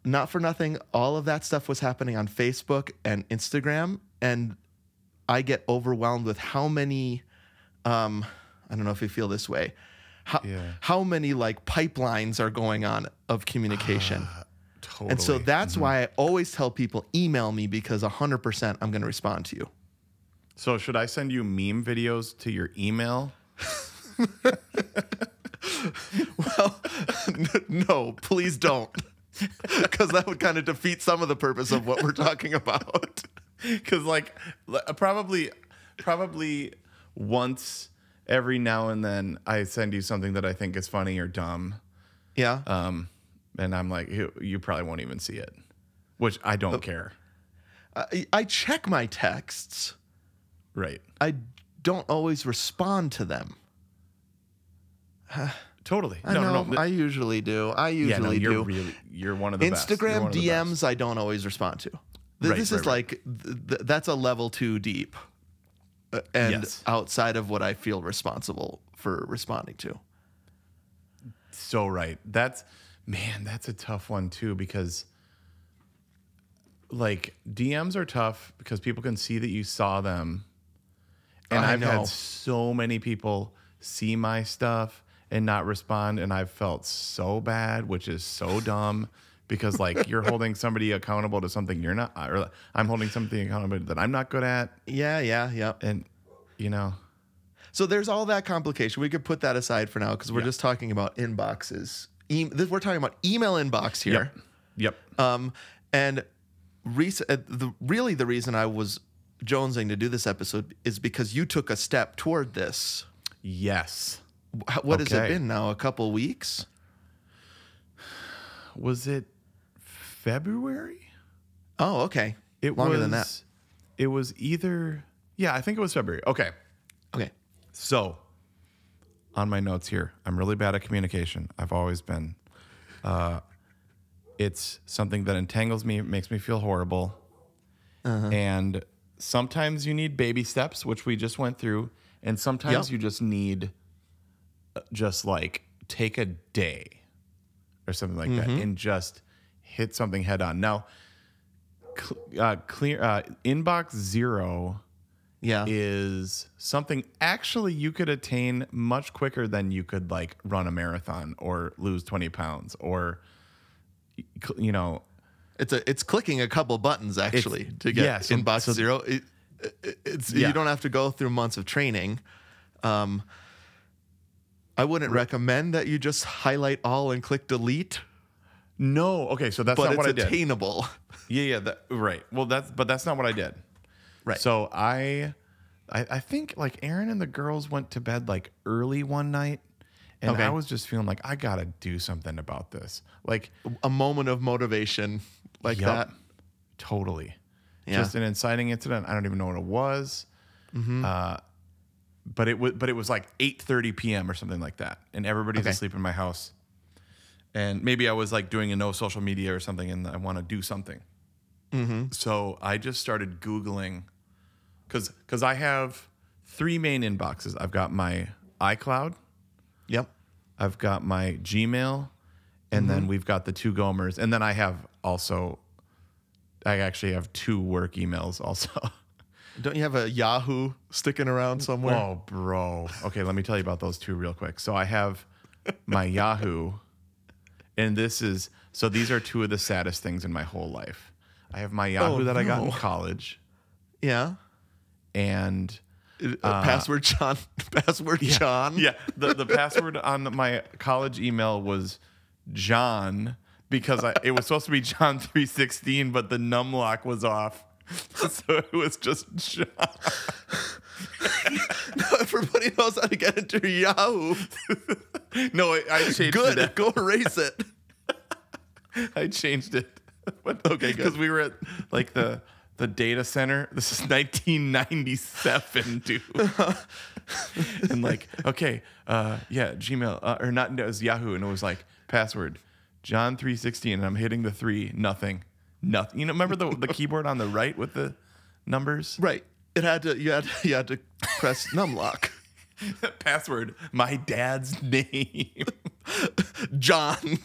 Not for nothing, all of that stuff was happening on Facebook and Instagram, and I get overwhelmed with how many. Um, I don't know if you feel this way. How, Yeah. how many like pipelines are going on of communication? Totally. and so that's why I always tell people email me because 100% I'm going to respond to you. So should I send you meme videos to your email? Well, no, please don't. Because that would kind of defeat some of the purpose of what we're talking about. because like l- probably probably once every now and then i send you something that i think is funny or dumb Yeah. um and i'm like you, you probably won't even see it which i don't care I, I check my texts. Right. I don't always respond to them. Totally. I know. I usually do. I usually yeah, no, you're do. really you're one of the Instagram the best. DMs, I don't always respond to. Th- Right, this right, is right. like th- th- that's a level too deep, uh, and Yes. outside of what I feel responsible for responding to. So right. That's man, that's a tough one too because like DMs are tough because people can see that you saw them. And I I've know. had so many people see my stuff and not respond and I've felt so bad, which is so dumb because like you're holding somebody accountable to something you're not or I'm holding something accountable that I'm not good at Yeah, yeah, yeah. and you know, So there's all that complication. We could put that aside for now because we're Yeah. just talking about inboxes. E- this, we're talking about email inbox here. Yep. Um, and rec- uh, the really the reason I was jonesing to do this episode is because you took a step toward this. Yes. Wh- What has it been now? A couple weeks? Was it February? Oh, okay. It longer was, than that. It was either yeah, I think it was February. Okay. Okay. So on my notes here, I'm really bad at communication. I've always been. Uh, it's something that entangles me, makes me feel horrible. Uh-huh. And sometimes you need baby steps, which we just went through, and sometimes Yep. you just need uh, just like take a day or something like Mm-hmm. that and just hit something head on. Now, cl- uh, clear uh, inbox zero Yeah. is something actually you could attain much quicker than you could like run a marathon or lose 20 pounds or you know It's a it's clicking a couple buttons actually to get yeah, so- inbox so- zero. It, it- it's Yeah. you don't have to go through months of training. Um, I wouldn't recommend that you just highlight all and click delete, no okay so that's but not what i did attainable. yeah yeah that, right well that's but that's not what i did Right. so I, I i think like aaron and the girls went to bed like early one night and Okay. i was just feeling like i gotta do something about this like a moment of motivation like Yup. that. Totally. Yeah. Just an inciting incident. I don't even know what it was. Mm-hmm. Uh, but it was but it was like 8:30 p.m. or something like that, and everybody's Okay. asleep in my house. And maybe I was like doing a no social media or something, and I want to do something. Mm-hmm. So I just started googling, because because I have three main inboxes. I've got my iCloud, Yep. I've got my Gmail, and Mm-hmm. then we've got the two Gomers, and then I have also, I actually have two work emails also. Don't you have a Yahoo sticking around somewhere? oh, bro. Okay, let me tell you about those two real quick. So I have my Yahoo, and this is so these are two of the saddest things in my whole life. I have my Yahoo Oh, that I got in college, Yeah. and Uh, password John. Password John. Yeah, the the password on my college email was John because I, it was supposed to be John three sixteen, but the num lock was off, so it was just John. now Everybody knows how to get into Yahoo. No, I, I changed Good. it. Go erase it. I changed it. But, Okay. Because we were at like the the data center. This is 1997, dude. and like, okay, uh, yeah, Gmail uh, or not? It was Yahoo, and it was like password John 316, and I'm hitting the three, nothing, nothing. You know, remember the the keyboard on the right with the numbers? Right. It had to. You had. You had to press numlock. password my dad's name. John.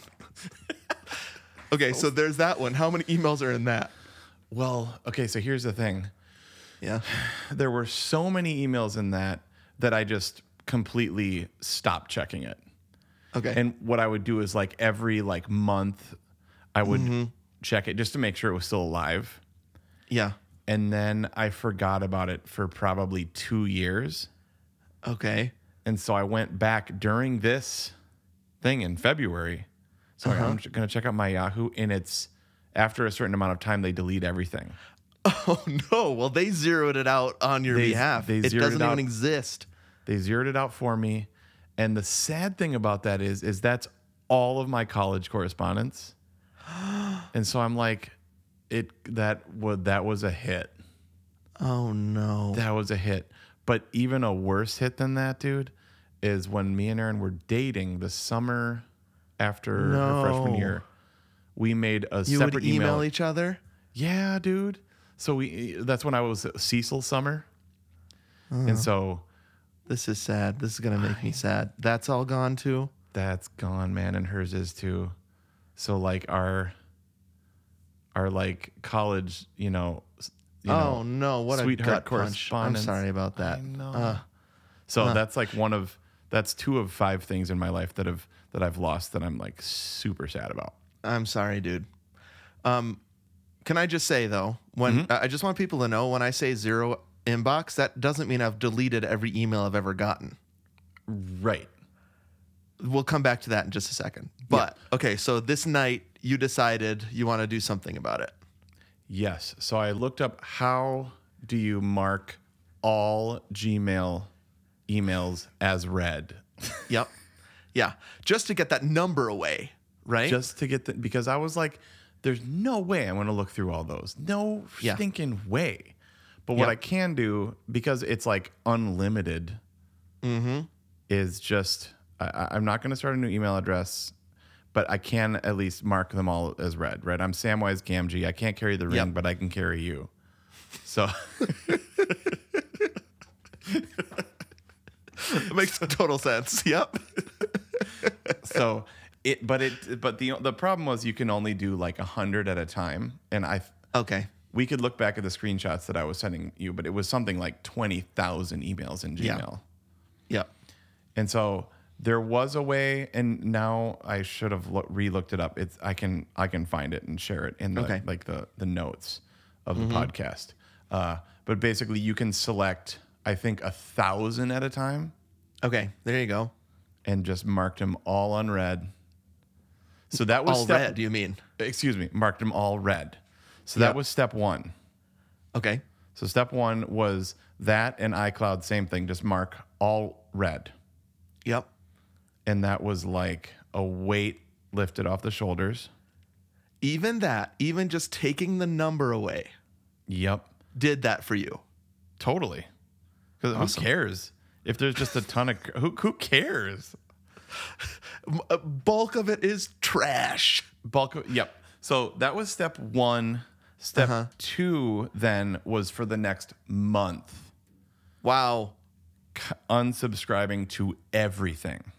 okay, so there's that one. How many emails are in that? well, okay, so here's the thing. Yeah. there were so many emails in that that I just completely stopped checking it. Okay. And what I would do is like every like month I would Mm-hmm. check it just to make sure it was still alive. yeah. And then I forgot about it for probably 2 years. Okay. And so I went back during this thing in February. So Uh-huh. I'm going to check out my Yahoo and it's after a certain amount of time they delete everything. Oh no. Well, they zeroed it out on your They- behalf. they it doesn't it even out. exist. They zeroed it out for me. And the sad thing about that is, is that's all of my college correspondence. And so I'm like, it that was that was a hit. Oh no. That was a hit. But even a worse hit than that, dude, is when me and Aaron were dating the summer after her freshman No. year. We made a you would separate email, email. each other? yeah, dude. So we that's when I was Cecil summer. Uh-huh. And so This is sad. This is gonna make me sad. That's all gone too. that's gone, man, and hers is too. So like our our like college, you know, you oh know, no! What a sweetheart gut punch. I'm sorry about that. I know. Uh, So that's like one of that's two of five things in my life that have that I've lost that I'm like super sad about. I'm sorry, dude. Um, can I just say though, when Mm-hmm. I just want people to know when I say zero inbox, that doesn't mean I've deleted every email I've ever gotten. Right. We'll come back to that in just a second. But okay, so this night you decided you want to do something about it. Yes. So I looked up how do you mark all Gmail emails as read? Yep. yeah. Just to get that number away, right? Just to get the because I was like, there's no way I'm gonna look through all those. No Yeah. stinking way. But what Yep. I can do, because it's like unlimited, Mm-hmm. is just I- I'm not going to start a new email address, but I can at least mark them all as read. Right? I'm Samwise Gamgee. I can't carry the ring, Yep. but I can carry you. So It makes total sense. Yep. so it, but it, but the the problem was you can only do like a hundred at a time, and I. Okay. We could look back at the screenshots that I was sending you, but it was something like 20,000 emails in Gmail. Yeah. Yep. And so there was a way, and now I should have lo- re-looked it up. It's I can I can find it and share it in the Okay. like the the notes of the podcast. Uh, but basically, you can select I think a thousand at a time Okay. There you go. and just marked them all unread. So that was All step, red, you mean? Excuse me, marked them all red. So Yep. that was step one. Okay. So step one was that and iCloud, same thing, just mark all red. Yep. And that was like a weight lifted off the shoulders. Even that, even just taking the number away, Yep. did that for you. Totally. Because who cares? If there's just a ton of who who cares? Uh, bulk of it is trash. Bulk of, yep. So that was step one. Step Uh-huh. two then was for the next month Wow. c- unsubscribing to everything.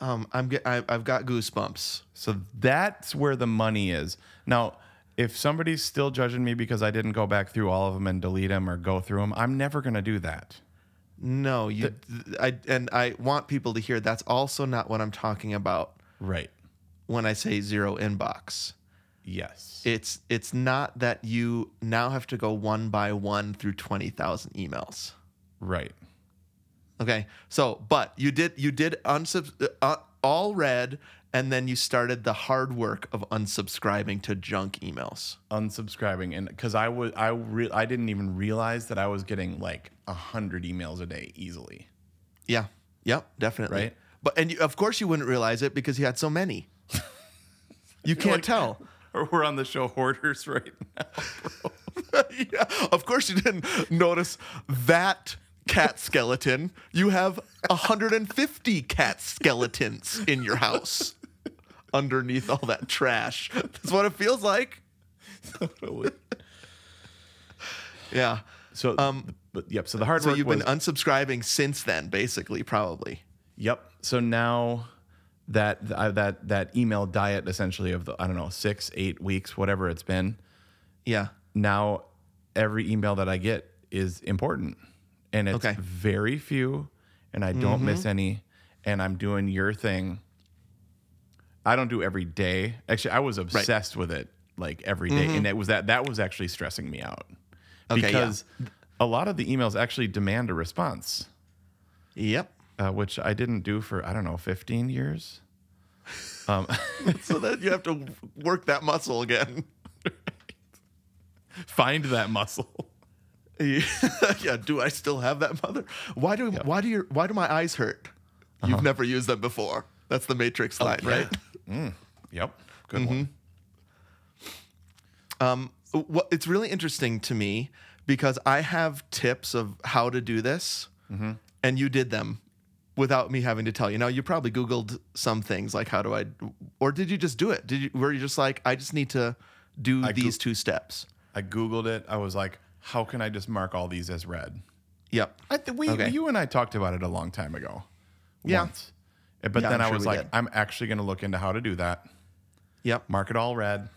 Um, I'm get, I, I've got goosebumps. So that's where the money is. Now, if somebody's still judging me because I didn't go back through all of them and delete them or go through them, I'm never going to do that. No, you. I and I want people to hear that's also not what I'm talking about Right. when I say zero inbox. Yes. It's it's not that you now have to go one by one through twenty thousand emails. right. Okay, so but you did you did unsub uh, all read, and then you started the hard work of unsubscribing to junk emails. Unsubscribing and because I was I re- I didn't even realize that I was getting like a hundred emails a day easily. Yeah. Yep. Definitely. Right. But and you, of course you wouldn't realize it because you had so many. You can't Like- tell. Or we're on the show Hoarders right now. yeah. Of course you didn't notice that cat skeleton. You have 150 cat skeletons in your house underneath all that trash. That's what it feels like. Yeah. So um, but yep. So the hard So you've was been unsubscribing since then, basically, probably. Yep. So now that uh, that that email diet essentially of the I don't know six eight weeks whatever it's been Yeah. now every email that I get is important and it's Okay. very few and I don't miss any and I'm doing your thing. I don't do every day. Actually, I was obsessed with it like every day, and it was that that was actually stressing me out Okay, yeah. because a lot of the emails actually demand a response Yep. Uh, which I didn't do for I don't know 15 years. Um, so then you have to work that muscle again. Find that muscle. yeah. Do I still have that mother? Why do why do your why do my eyes hurt? You've uh-huh. never used them before. That's the Matrix oh, line, right? Mm, yep, good mm-hmm. one. Um, what it's really interesting to me because I have tips of how to do this, mm-hmm. and you did them without me having to tell you. Now you probably Googled some things like how do I, or did you just do it? Did you were you just like I just need to do I these goo- two steps? I googled it. I was like, how can I just mark all these as red? Yep. I think we, Okay. you and I talked about it a long time ago. Yeah. Once. Uh, But Yeah, then I'm I sure was like, did. I'm actually going to look into how to do that. Yep. Mark it all red.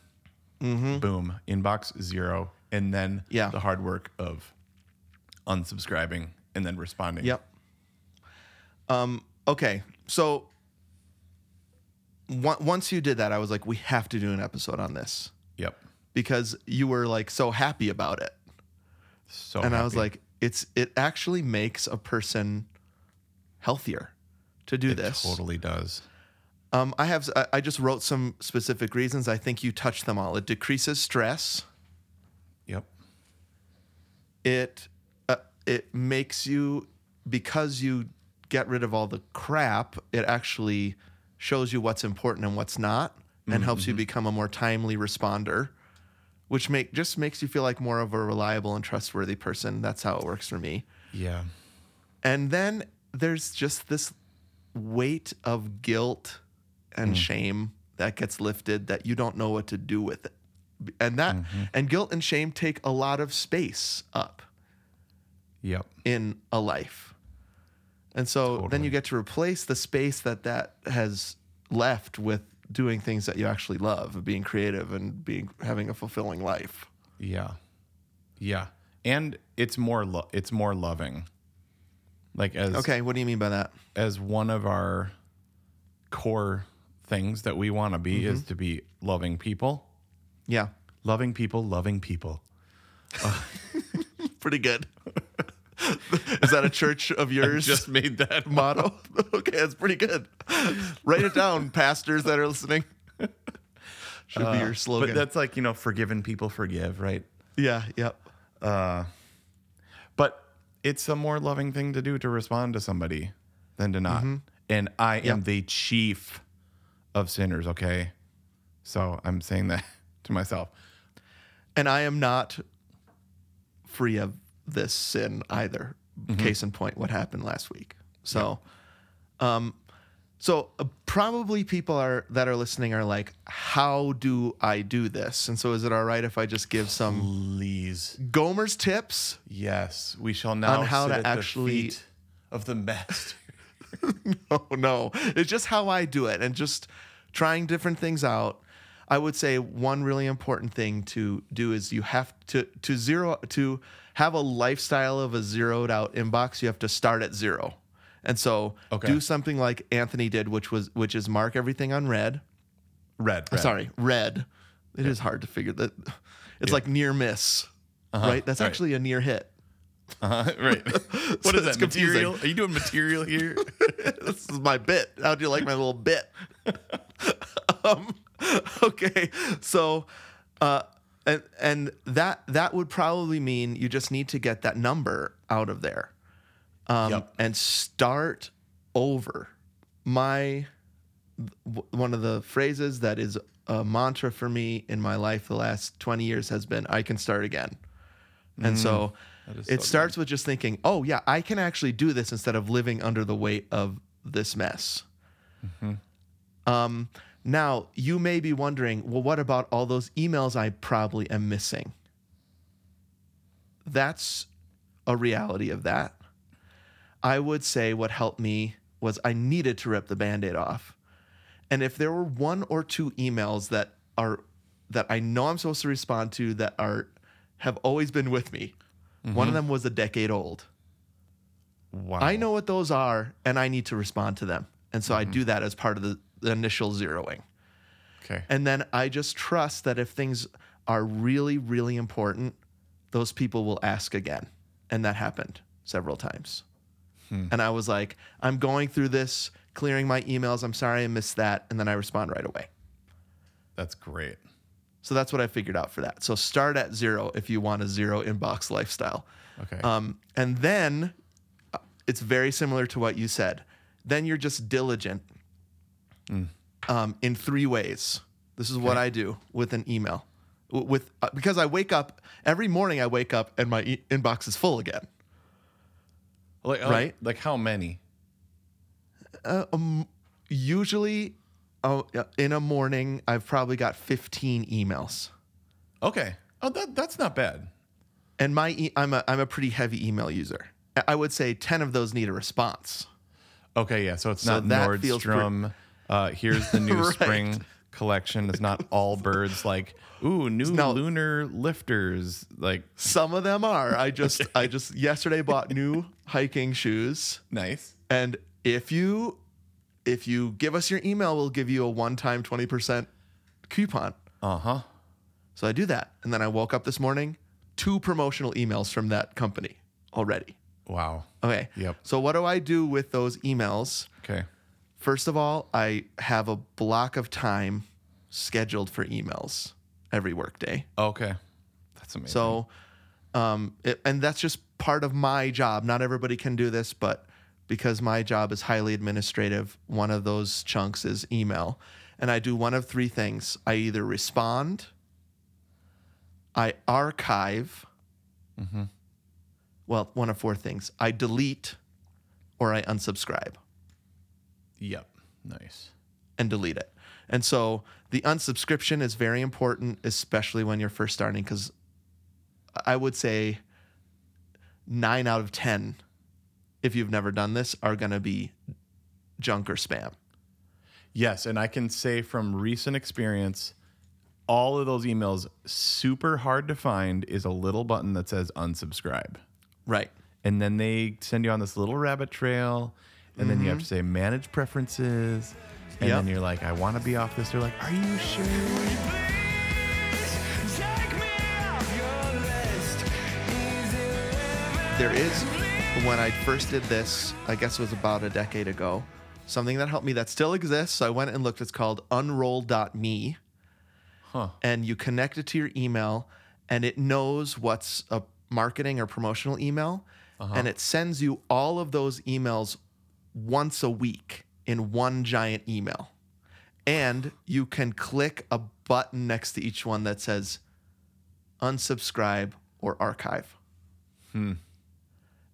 Mm-hmm. Boom. Inbox zero. And then. Yeah. the hard work of unsubscribing and then responding. Yep. Um, okay, so on- once you did that, I was like, we have to do an episode on this Yep. because you were like so happy about it, So and I was like, it's it actually makes a person healthier to do it this. totally does. Um, I have I- I just wrote some specific reasons. I think you touched them all. It decreases stress. Yep. it uh, it makes you because you get rid of all the crap it actually shows you what's important and what's not and mm-hmm, helps you mm-hmm. become a more timely responder which make just makes you feel like more of a reliable and trustworthy person that's how it works for me Yeah. and then there's just this weight of guilt and mm. shame that gets lifted that you don't know what to do with it. And that mm-hmm. and guilt and shame take a lot of space up Yep. in a life. And so then you get to replace the space that that has left with doing things that you actually love, being creative and being having a fulfilling life. Yeah. Yeah. And it's more lo- it's more loving. Like as Okay, what do you mean by that? as one of our core things that we want to be is mm-hmm. to be loving people. Yeah. Loving people, loving people. Pretty good. Is that a church of yours? Just made that motto. okay, that's pretty good. Write it down, pastors that are listening. Should be your slogan. Uh, But that's like, you know, forgiven people forgive, right? yeah, yep. But it's a more loving thing to do to respond to somebody than to not. And I am the chief of sinners, okay? So I'm saying that to myself. And I am not free of this sin either. Case in point, what happened last week. So, um, so uh, probably people are that are listening are like, how do I do this? And so, is it all right if I just give some Please. Gomer's tips? Yes, we shall now On how to actually- the of the master. no, no, it's just how I do it and just trying different things out. I would say one really important thing to do is you have to to zero to have a lifestyle of a zeroed out inbox. You have to start at zero, and so Okay. do something like Anthony did, which was which is mark everything on red. Red, red. Sorry, red. It is hard to figure that. It's like near miss, right? That's right. actually a near hit. Uh, right. what So is it's that confusing. material? Are you doing material here? this is my bit. How do you like my little bit? um, okay, so uh, and and that that would probably mean you just need to get that number out of there, um, Yep. and start over. My w- one of the phrases that is a mantra for me in my life the last 20 years has been I can start again. And so Mm, is it so starts with just thinking, oh, yeah, I can actually do this instead of living under the weight of this mess. Mm-hmm. Um, now, you may be wondering, well, what about all those emails I probably am missing? That's a reality of that. I would say what helped me was I needed to rip the band aid off. And if there were one or two emails that are that I know I'm supposed to respond to that are have always been with me, one of mm-hmm. them was a decade old. Wow. I know what those are and I need to respond to them. And so I mm-hmm. do that as part of the, the initial zeroing. Okay. And then I just trust that if things are really, really important, those people will ask again. And that happened several times. And I was like, I'm going through this, clearing my emails. I'm sorry I missed that. And then I respond right away. That's great. So that's what I figured out for that. So start at zero if you want a zero inbox lifestyle. Okay. Um, and then uh, it's very similar to what you said. Then you're just diligent um, in three ways. This is what I do with an email, with uh, because I wake up every morning. I wake up and my e- inbox is full again. Like, uh, Right. Like how many? Usually, uh, in a morning, I've probably got 15 emails. Okay. Oh, that that's not bad. And my e- I'm a I'm a pretty heavy email user. I- would say 10 of those need a response. Okay, yeah. So it's So not that feels pre- Nordstrom. Uh, here's the new Right. spring collection. It's not Allbirds. Like, ooh, new No. lunar lifters. Like, Some of them are. I just I just yesterday bought new hiking shoes. nice. And if you if you give us your email, we'll give you a one-time 20% coupon. Uh huh. So I do that. And then I woke up this morning, two promotional emails from that company already. Wow. Okay. Yep. So what do I do with those emails? Okay. First of all, I have a block of time scheduled for emails every workday. Okay. That's amazing. So, um, it, and that's just part of my job. Not everybody can do this, but because my job is highly administrative, one of those chunks is email. And I do one of three things I either respond, I archive, well, one of four things I delete, or I unsubscribe Yep. Nice. and delete it. And so the unsubscription is very important, especially when you're first starting, because I would say nine out of 10, if you've never done this, are going to be junk or spam. Yes, and I can say from recent experience, all of those emails super hard to find is a little button that says unsubscribe. Right. And then they send you on this little rabbit trail, and then you have mm-hmm. to say manage preferences. And Yep. then you're like, I want to be off this. They're like, Are you sure? There is, when I first did this, I guess it was about a decade ago, something that helped me that still exists. So I went and looked. It's called unroll.me. Huh. And you connect it to your email, and it knows what's a marketing or promotional email. Uh-huh. And it sends you all of those emails once a week in one giant email. And you can click a button next to each one that says unsubscribe or archive. Hmm.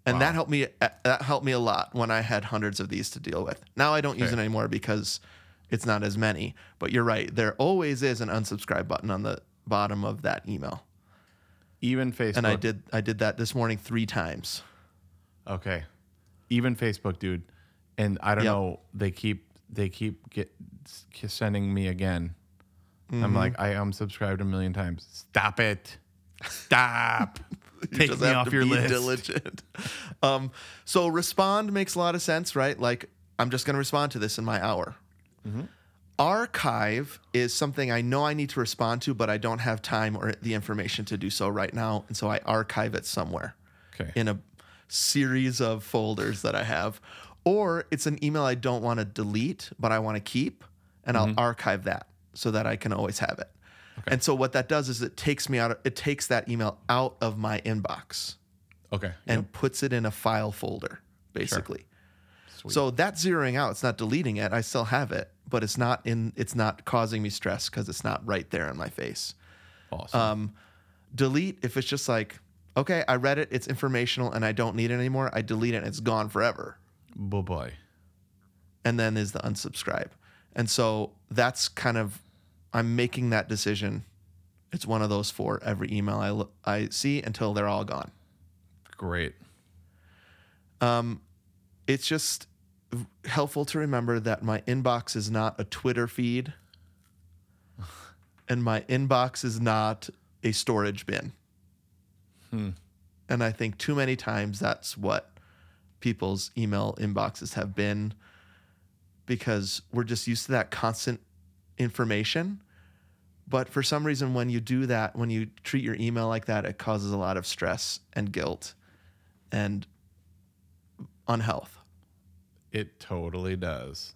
And that helped me. uh, That helped me a lot when I had hundreds of these to deal with. Now I don't use it anymore because it's not as many. But you're right. There always is an unsubscribe button on the bottom of that email. Even Facebook. And I did. I did that this morning three times. Okay. Even Facebook, dude. And I don't Yep. know. They keep they keep get sending me again. Mm-hmm. I'm like, I unsubscribed a million times. Stop it. Stop. Take just me have off to your be list. Diligent. Um, so respond makes a lot of sense, right? Like I'm just going to respond to this in my hour. Mm-hmm. Archive is something I know I need to respond to, but I don't have time or the information to do so right now, and so I archive it somewhere Okay. in a series of folders that I have. Or it's an email I don't want to delete, but I want to keep, and I'll Mm-hmm. archive that so that I can always have it. And so what that does is it takes me out. Of, it takes that email out of my inbox Okay. and puts it in a file folder, basically. Sweet. So that's zeroing out. It's not deleting it. I still have it, but it's not in. It's not causing me stress because it's not right there in my face. awesome. Um, delete if it's just like, okay, I read it. It's informational and I don't need it anymore. I delete it and it's gone forever. Bye bye. And then is the unsubscribe. And so that's kind of, I'm making that decision. It's one of those for every email I I see until they're all gone. Great. Um, it's just helpful to remember that my inbox is not a Twitter feed and my inbox is not a storage bin. Hmm. And I think too many times that's what people's email inboxes have been because we're just used to that constant information. But for some reason, when you do that, when you treat your email like that, it causes a lot of stress and guilt and unhealth. It totally does.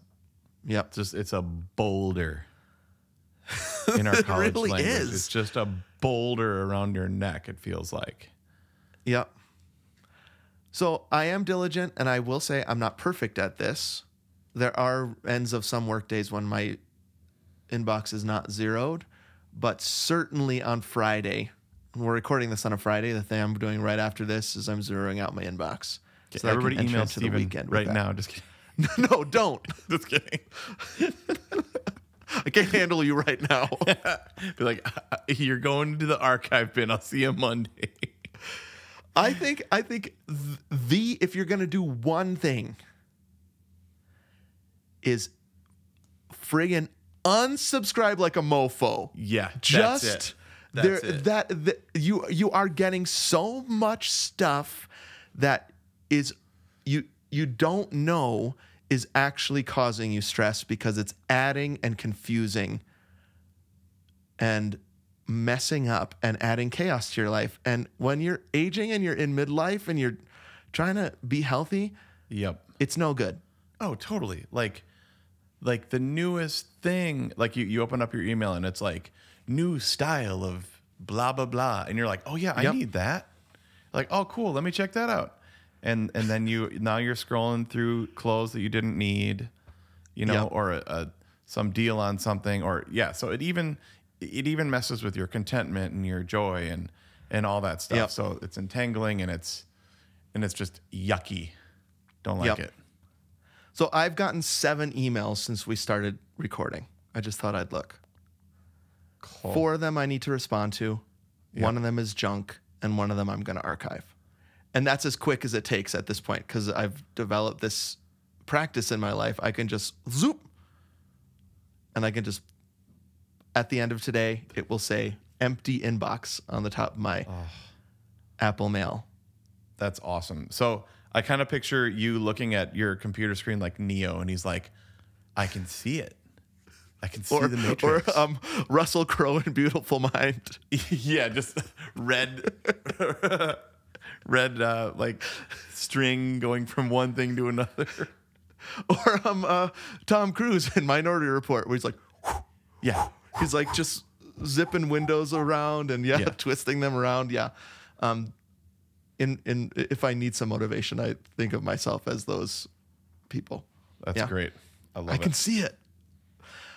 Yep. Just it's a boulder in our It college really language. is. It's just a boulder around your neck. It feels like. Yep. So I am diligent, and I will say I'm not perfect at this. There are ends of some work days when my inbox is not zeroed, but certainly on Friday. We're recording this on a Friday. The thing I'm doing right after this is I'm zeroing out my inbox. so I can Everybody email into the weekend right now. Just kidding. no, don't. Just kidding. I can't handle you right now. Be like, uh, uh, you're going to the archive bin. I'll see you Monday. I think I think the if you're gonna do one thing is friggin' unsubscribe like a mofo. Yeah, that's Just it. there it. that, that you you are getting so much stuff that is you you don't know is actually causing you stress because it's adding and confusing and messing up and adding chaos to your life. And when you're aging and you're in midlife and you're trying to be healthy, Yep. it's no good. Oh, totally. Like, like the newest thing. Like you, you open up your email and it's like new style of blah blah blah, and you're like, oh yeah, I Yep. need that. Like, oh cool, let me check that out. And and then you now you're scrolling through clothes that you didn't need, you know, Yep. or a, a some deal on something, or yeah. So it even it even messes with your contentment and your joy and and all that stuff. Yep. So it's entangling and it's and it's just yucky. Don't like Yep. it. So I've gotten seven emails since we started recording. I just thought I'd look. Four of them I need to respond to. One of them is junk, and one of them I'm going to archive. And that's as quick as it takes at this point because I've developed this practice in my life. I can just zoop, and I can just, at the end of today, it will say empty inbox on the top of my Apple Mail. That's awesome. So I kind of picture you looking at your computer screen like Neo, and he's like, "I can see it. I can see Or, the Matrix. or Matrix." um, Russell Crowe in Beautiful Mind. yeah, just red, red uh, like string going from one thing to another. or um uh, Tom Cruise in Minority Report, where he's like, Yeah, he's like just zipping windows around and yeah, Yeah. twisting them around. Yeah. Um, in in if I need some motivation, I think of myself as those people. that's Yeah. great. I love I it. I can see it.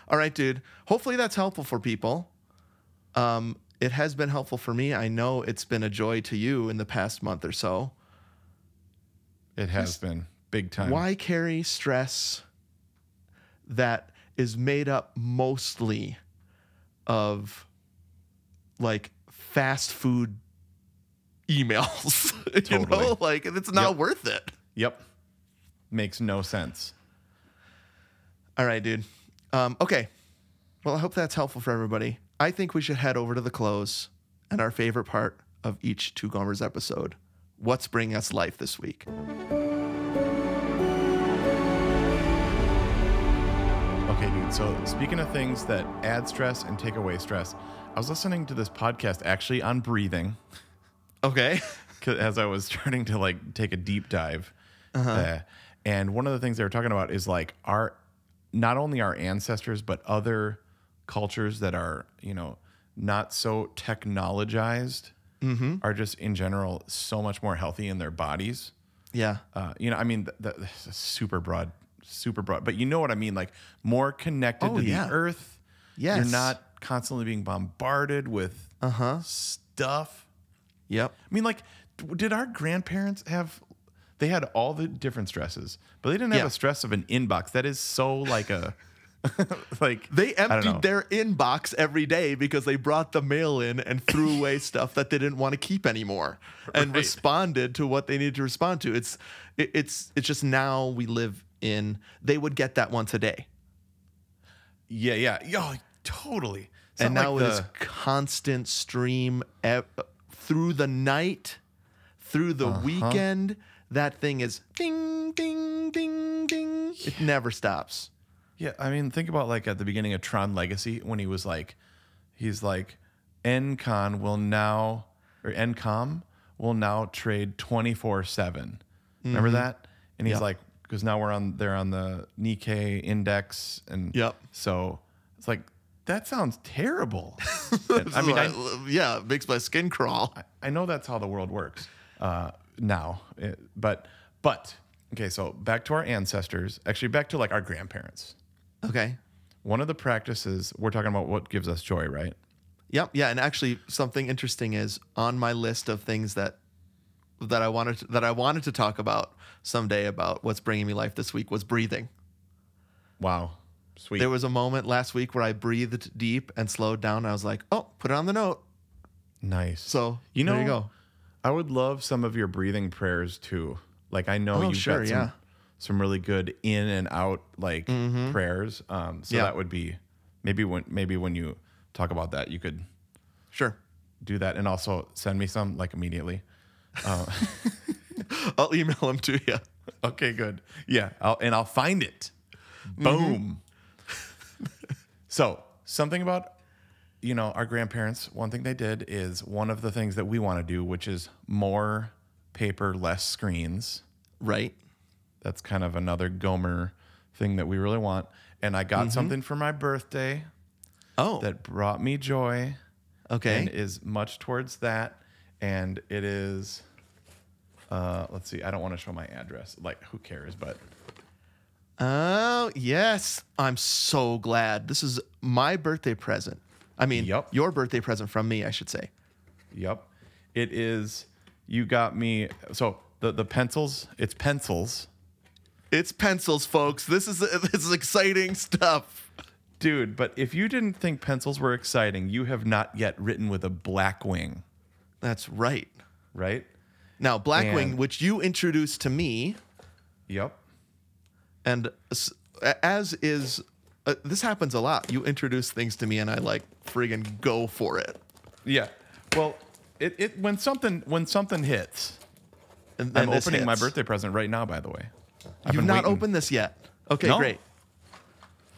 All right, dude. Hopefully that's helpful for people. Um, it has been helpful for me. I know it's been a joy to you in the past month or so. it has been big time. Why carry stress that is made up mostly of like fast food emails? you know, like it's not Yep. worth it. Yep, makes no sense. All right, dude. Um, okay. Well, I hope that's helpful for everybody. I think we should head over to the close and our favorite part of each Two Gomers episode. What's bringing us life this week? Okay, dude. So speaking of things that add stress and take away stress, I was listening to this podcast actually on breathing. Okay. as I was starting to like take a deep dive. uh, and one of the things they were talking about is like our, not only our ancestors, but other cultures that are, you know, not so technologized are just in general so much more healthy in their bodies. Yeah. Uh, you know, I mean, th- th- this is super broad, super broad, but you know what I mean? Like more connected Oh, to yeah. the earth. Yes. You're not constantly being bombarded with uh-huh. stuff. Yep. I mean, like, did our grandparents have? They had all the different stresses, but they didn't have Yeah. a stress of an inbox. That is so like a, like They I don't know. emptied their inbox every day because they brought the mail in and threw away stuff that they didn't want to keep anymore and Right. responded to what they needed to respond to. It's it, it's it's just now we live in they would get that once a day. Yeah, yeah, yo, totally. It's and now like it is the- constant stream ev- through the night, through the Uh-huh. weekend. That thing is ding ding ding ding. It never stops. Yeah, I mean, think about like at the beginning of Tron Legacy when he was like, he's like, NCon will now, or ENCOM will now trade 24 7. Remember that? And he's Mm-hmm. Yep. like, because now we're on, they're on the Nikkei index. And Yep. so it's like, that sounds terrible. And, I mean, I, yeah, it makes my skin crawl. I know that's how the world works uh, now, It- but but okay. So back to our ancestors. Actually, back to like our grandparents. Okay. One of the practices we're talking about what gives us joy, right? Yep. Yeah. And actually, something interesting is on my list of things that that I wanted to, that I wanted to talk about someday about what's bringing me life this week was breathing. Wow. Sweet. There was a moment last week where I breathed deep and slowed down. I was like, "Oh, put it on the note." nice. So you know, there you go. I would love some of your breathing prayers too. Like I know Oh, you've sure, got some, yeah. some really good in and out like prayers. Um, so Yeah. that would be maybe when maybe when you talk about that, you could Sure. do that and also send me some like immediately. I'll email them to you. Okay, good. Yeah, I'll, and I'll find it. Mm-hmm. Boom. so something about you know our grandparents. One thing they did is one of the things that we want to do, which is more paper, less screens. Right. That's kind of another Gomer thing that we really want. And I got mm-hmm. something for my birthday Oh. that brought me joy okay. and is much towards that. And it is, uh, let's see, I don't want to show my address. Like, who cares? But Oh, yes. I'm so glad. This is my birthday present. I mean, Yup. your birthday present from me, I should say. Yep. It is you got me so the the pencils, it's pencils. It's pencils, folks. This is this is exciting stuff. Dude, but if you didn't think pencils were exciting, you have not yet written with a Blackwing, That's right. right? Now, Blackwing, And- which you introduced to me, Yep. and as is uh, this happens a lot. You introduce things to me, and I like friggin' go for it. Yeah. Well, it, it when something when something hits, And I'm opening my birthday present right now, by the way. I've You've not waiting. opened this yet. Okay, No. great.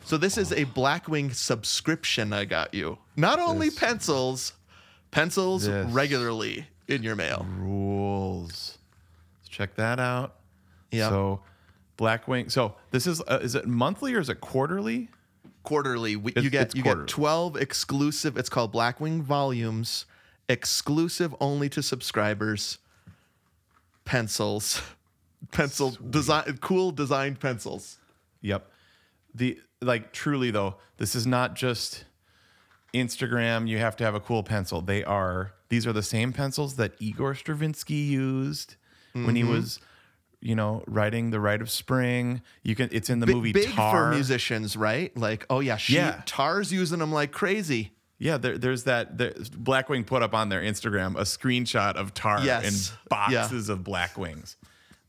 So this is a Blackwing subscription I got you. Not only This- pencils, pencils This- regularly in your mail. rules. Let's check that out. Yeah. So, Blackwing. So this is uh, is it monthly or is it quarterly? quarterly. We, you get you quarterly. get 12 exclusive. It's called Blackwing volumes, exclusive only to subscribers. Pencils, pencil design, cool designed pencils. Yep. The like truly though, this is not just Instagram. You have to have a cool pencil. They are these are the same pencils that Igor Stravinsky used when he was, you know, writing The Rite of Spring. You can. It's in the Big, movie big Tar. for musicians, right? Like, oh yeah, she, Yeah. Tar's using them like crazy. Yeah, there, there's that. There, Blackwing put up on their Instagram a screenshot of tar Yes. and boxes of Blackwings.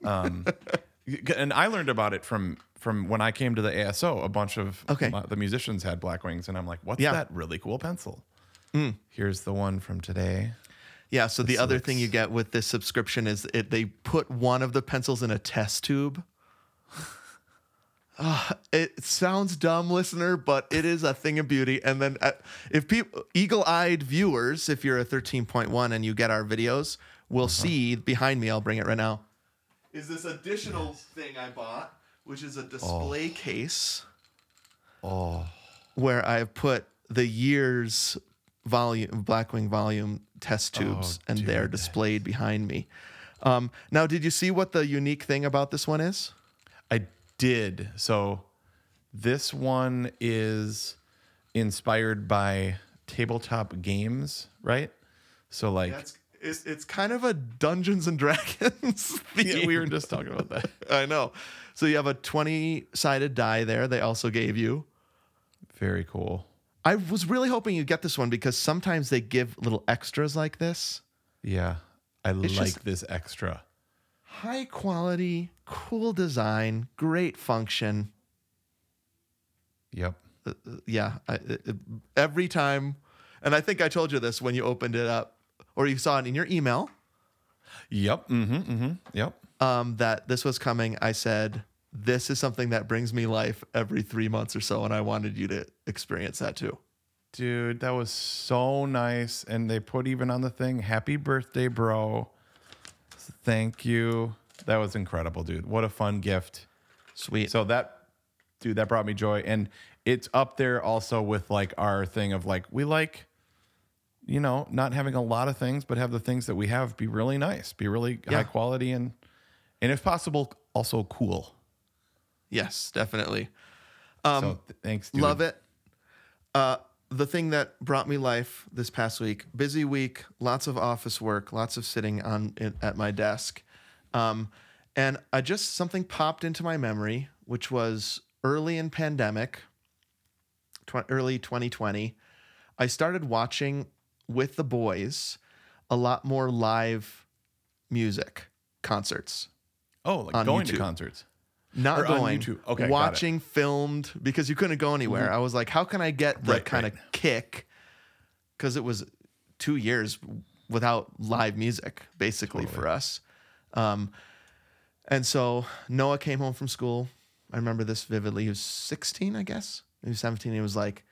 Um, and I learned about it from from when I came to the ASO. A bunch of Okay. my- the musicians had Blackwings, and I'm like, "What's Yeah. that really cool pencil?" Here's the one from today. Yeah. So the other looks- thing you get with this subscription is it they put one of the pencils in a test tube. Ah, it sounds dumb, listener, but it is a thing of beauty. And then uh, if people, eagle-eyed viewers, if you're a 13.1 and you get our videos, will see behind me. I'll bring it right now. Is this additional thing I bought, which is a display case. Oh, where I've put the year's volume Blackwing volume test tubes and they're displayed behind me. Um, now, did you see what the unique thing about this one is? I did. So this one is inspired by tabletop games, right? So like, it's, it's kind of a Dungeons and Dragons yeah, we were just talking about that. I know. So you have a 20 sided die there. They also gave you. Very cool. I was really hoping you'd get this one because sometimes they give little extras like this. Yeah, I like this extra. High quality, cool design, great function. Yep. Uh, uh, yeah, I, it- every time, and I think I told you this when you opened it up, or you saw it in your email, Yep. Mm-hmm. Mm-hmm. Yep. um, that this was coming. I said, "This is something that brings me life every three months or so," and I wanted you to experience that too. Dude, that was so nice. And they put even on the thing, happy birthday, bro. Thank you. That was incredible, dude. What a fun gift. Sweet. So that, dude, that brought me joy. And it's up there also with like our thing of like, we like, you know, not having a lot of things, but have the things that we have be really nice, be really Yeah. high quality and, and if possible, also cool. yes, definitely. so th- thanks, dude. Love it. Uh, the thing that brought me life this past week, busy week, lots of office work, lots of sitting on at my desk. Um, and I just something popped into my memory, which was early in pandemic, tw- early 2020. I started watching with the boys a lot more live music concerts. Oh, like On going to concerts. Not Or going, YouTube. Okay, watching filmed because you couldn't go anywhere. I was like, how can I get the Right, kind right. of kick? Because it was two years without live music, basically for us. Um, and so Noah came home from school. I remember this vividly. He was 16, I guess. He was 17. He was like,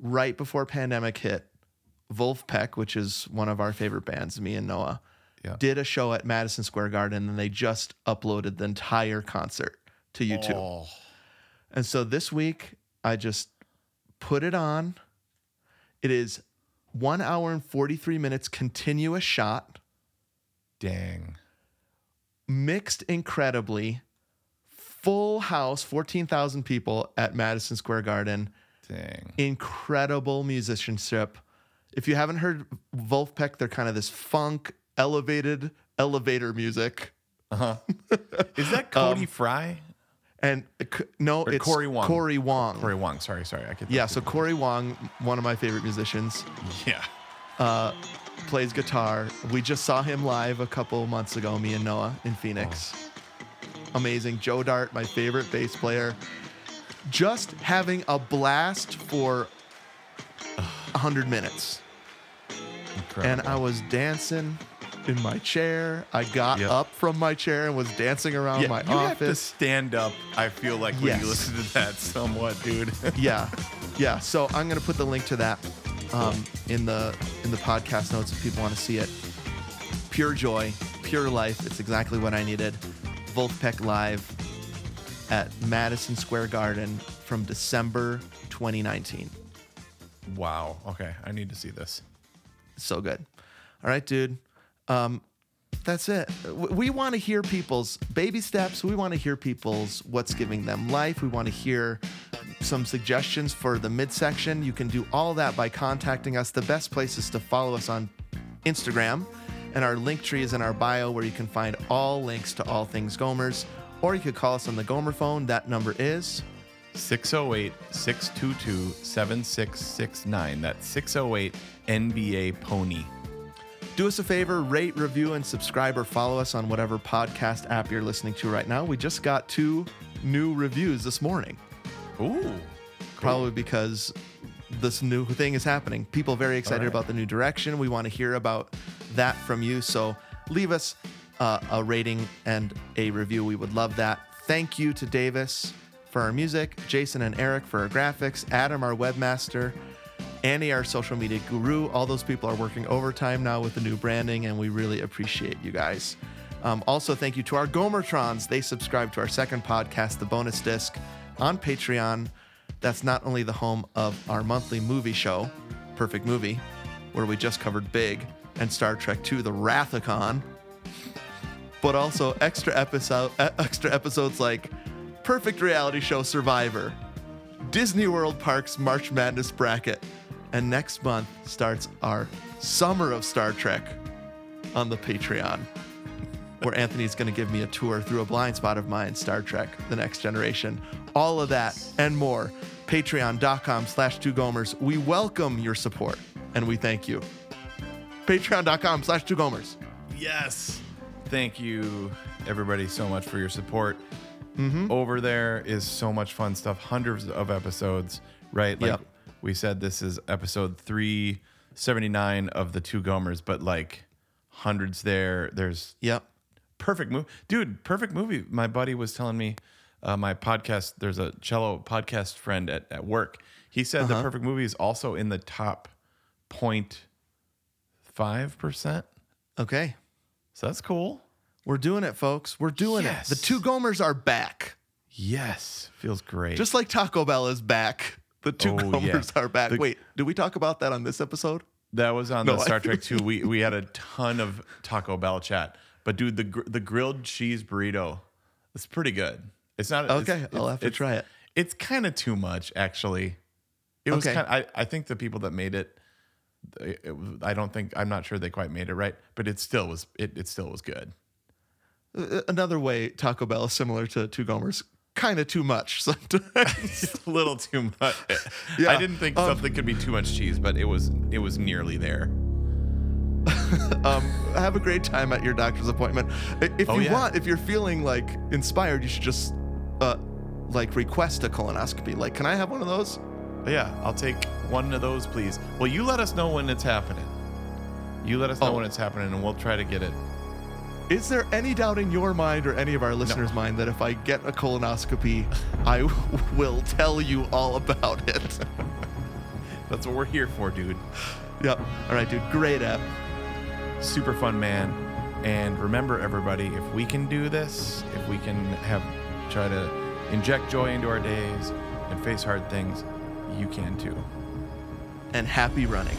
right before pandemic hit, Vulfpeck, which is one of our favorite bands, me and Noah, Yeah. did a show at Madison Square Garden and they just uploaded the entire concert to YouTube. Oh, And so this week, I just put it on. It is one hour and 43 minutes continuous shot, dang. mixed incredibly, full house, 14,000 people at Madison Square Garden. Dang. Incredible musicianship. If you haven't heard Vulfpeck, they're kind of this funk, elevated, elevator music. Uh-huh. Is that Cody um, Fry? And uh, no, Or it's Corey Wong. Corey Wong. Corey Wong. Sorry, sorry. I could. Yeah, so Corey Wong, one of my favorite musicians. Yeah. Uh, plays guitar. We just saw him live a couple months ago, me and Noah in Phoenix. Oh. Amazing. Joe Dart, my favorite bass player. Just having a blast for 100 minutes. Incredible. And I was dancing in my chair. I got Yep. up from my chair and was dancing around yeah, my you have to office. stand up. I feel like when Yes. you listen to that, somewhat, dude. yeah yeah so i'm going to put the link to that um, in the in the podcast notes if people want to see it pure joy pure life it's exactly what i needed Vulfpeck live at madison square garden from december 2019 wow. Okay, I need to see this. So good. All right dude. Um, that's it. We want to hear people's baby steps. We want to hear people's what's giving them life. We want to hear some suggestions for the midsection. You can do all that by contacting us. The best place is to follow us on instagram and our link tree is in our bio where you can find all links to all things gomers or you could call us on the gomer phone. That number is 608 622 7669. That's 608 NBA Pony. Do us a favor, rate, review, and subscribe or follow us on whatever podcast app you're listening to right now. We just got two new reviews this morning, Ooh. probably because this new thing is happening. People very excited right. about the new direction. We want to hear about that from you. So leave us uh, a rating and a review. We would love that. Thank you to Davis for our music, Jason and Eric for our graphics, Adam, our webmaster. Annie, our social media guru. All those people are working overtime now with the new branding, and we really appreciate you guys. Um, also, thank you to our Gomertrons. They subscribe to our second podcast, The Bonus Disc, on Patreon. That's not only the home of our monthly movie show, Perfect Movie, where we just covered Big and Star Trek II, The Wrath of Khan, but also extra episode, extra episodes like Perfect Reality Show Survivor, Disney World Parks March Madness bracket, and next month starts our Summer of Star Trek on the Patreon, where Anthony's going to give me a tour through a blind spot of mine, Star Trek: The Next Generation. All of that and more. Patreon.com/slash Two Gomers. We welcome your support and we thank you. Patreon.com/slash Two Gomers. Yes. Thank you, everybody, so much for your support. Mm-hmm. Over there is so much fun stuff. Hundreds of episodes, right? Like Yep. we said, this is episode 379 of the two Gomers, but like hundreds there. There's Yep. perfect movie. Dude, perfect movie. My buddy was telling me, uh, my podcast, there's a cello podcast friend at, at work. He said Uh-huh. the perfect movie is also in the top 0.5%. Okay. So that's cool. We're doing it, folks. We're doing Yes. it. The Two Gomers are back. Yes. Feels great. Just like Taco Bell is back. The Two Oh, Gomers yeah. are back. The- Wait, did we talk about that on this episode? that was on No, the I- Star Trek 2. We we had a ton of Taco Bell chat. But dude, the gr- the grilled cheese burrito, it's pretty good. It's not Okay, it's, I'll have to try it. It's kind of too much actually. It was Okay. kind. I I think the people that made it, it, it I don't think I'm not sure they quite made it right, but it still was. It it still was good. Uh, Another way Taco Bell is similar to Two Gomers, kind of too much sometimes. A little too much. Yeah, I didn't think um, something could be too much cheese, but it was it was nearly there. um, have a great time at your doctor's appointment. If Oh, you yeah. want, if you're feeling like inspired, you should just uh, like request a colonoscopy. Like, can I have one of those? Yeah, I'll take one of those, please. Well, you let us know when it's happening. You let us know Oh. when it's happening, and we'll try to get it. Is there any doubt in your mind or any of our listeners' mind that if I get a colonoscopy, I will tell you all about it? That's what we're here for, dude. yep. All right, dude. Great app. Super fun, man. And remember, everybody, if we can do this, if we can have try to inject joy into our days and face hard things, you can too. And happy running.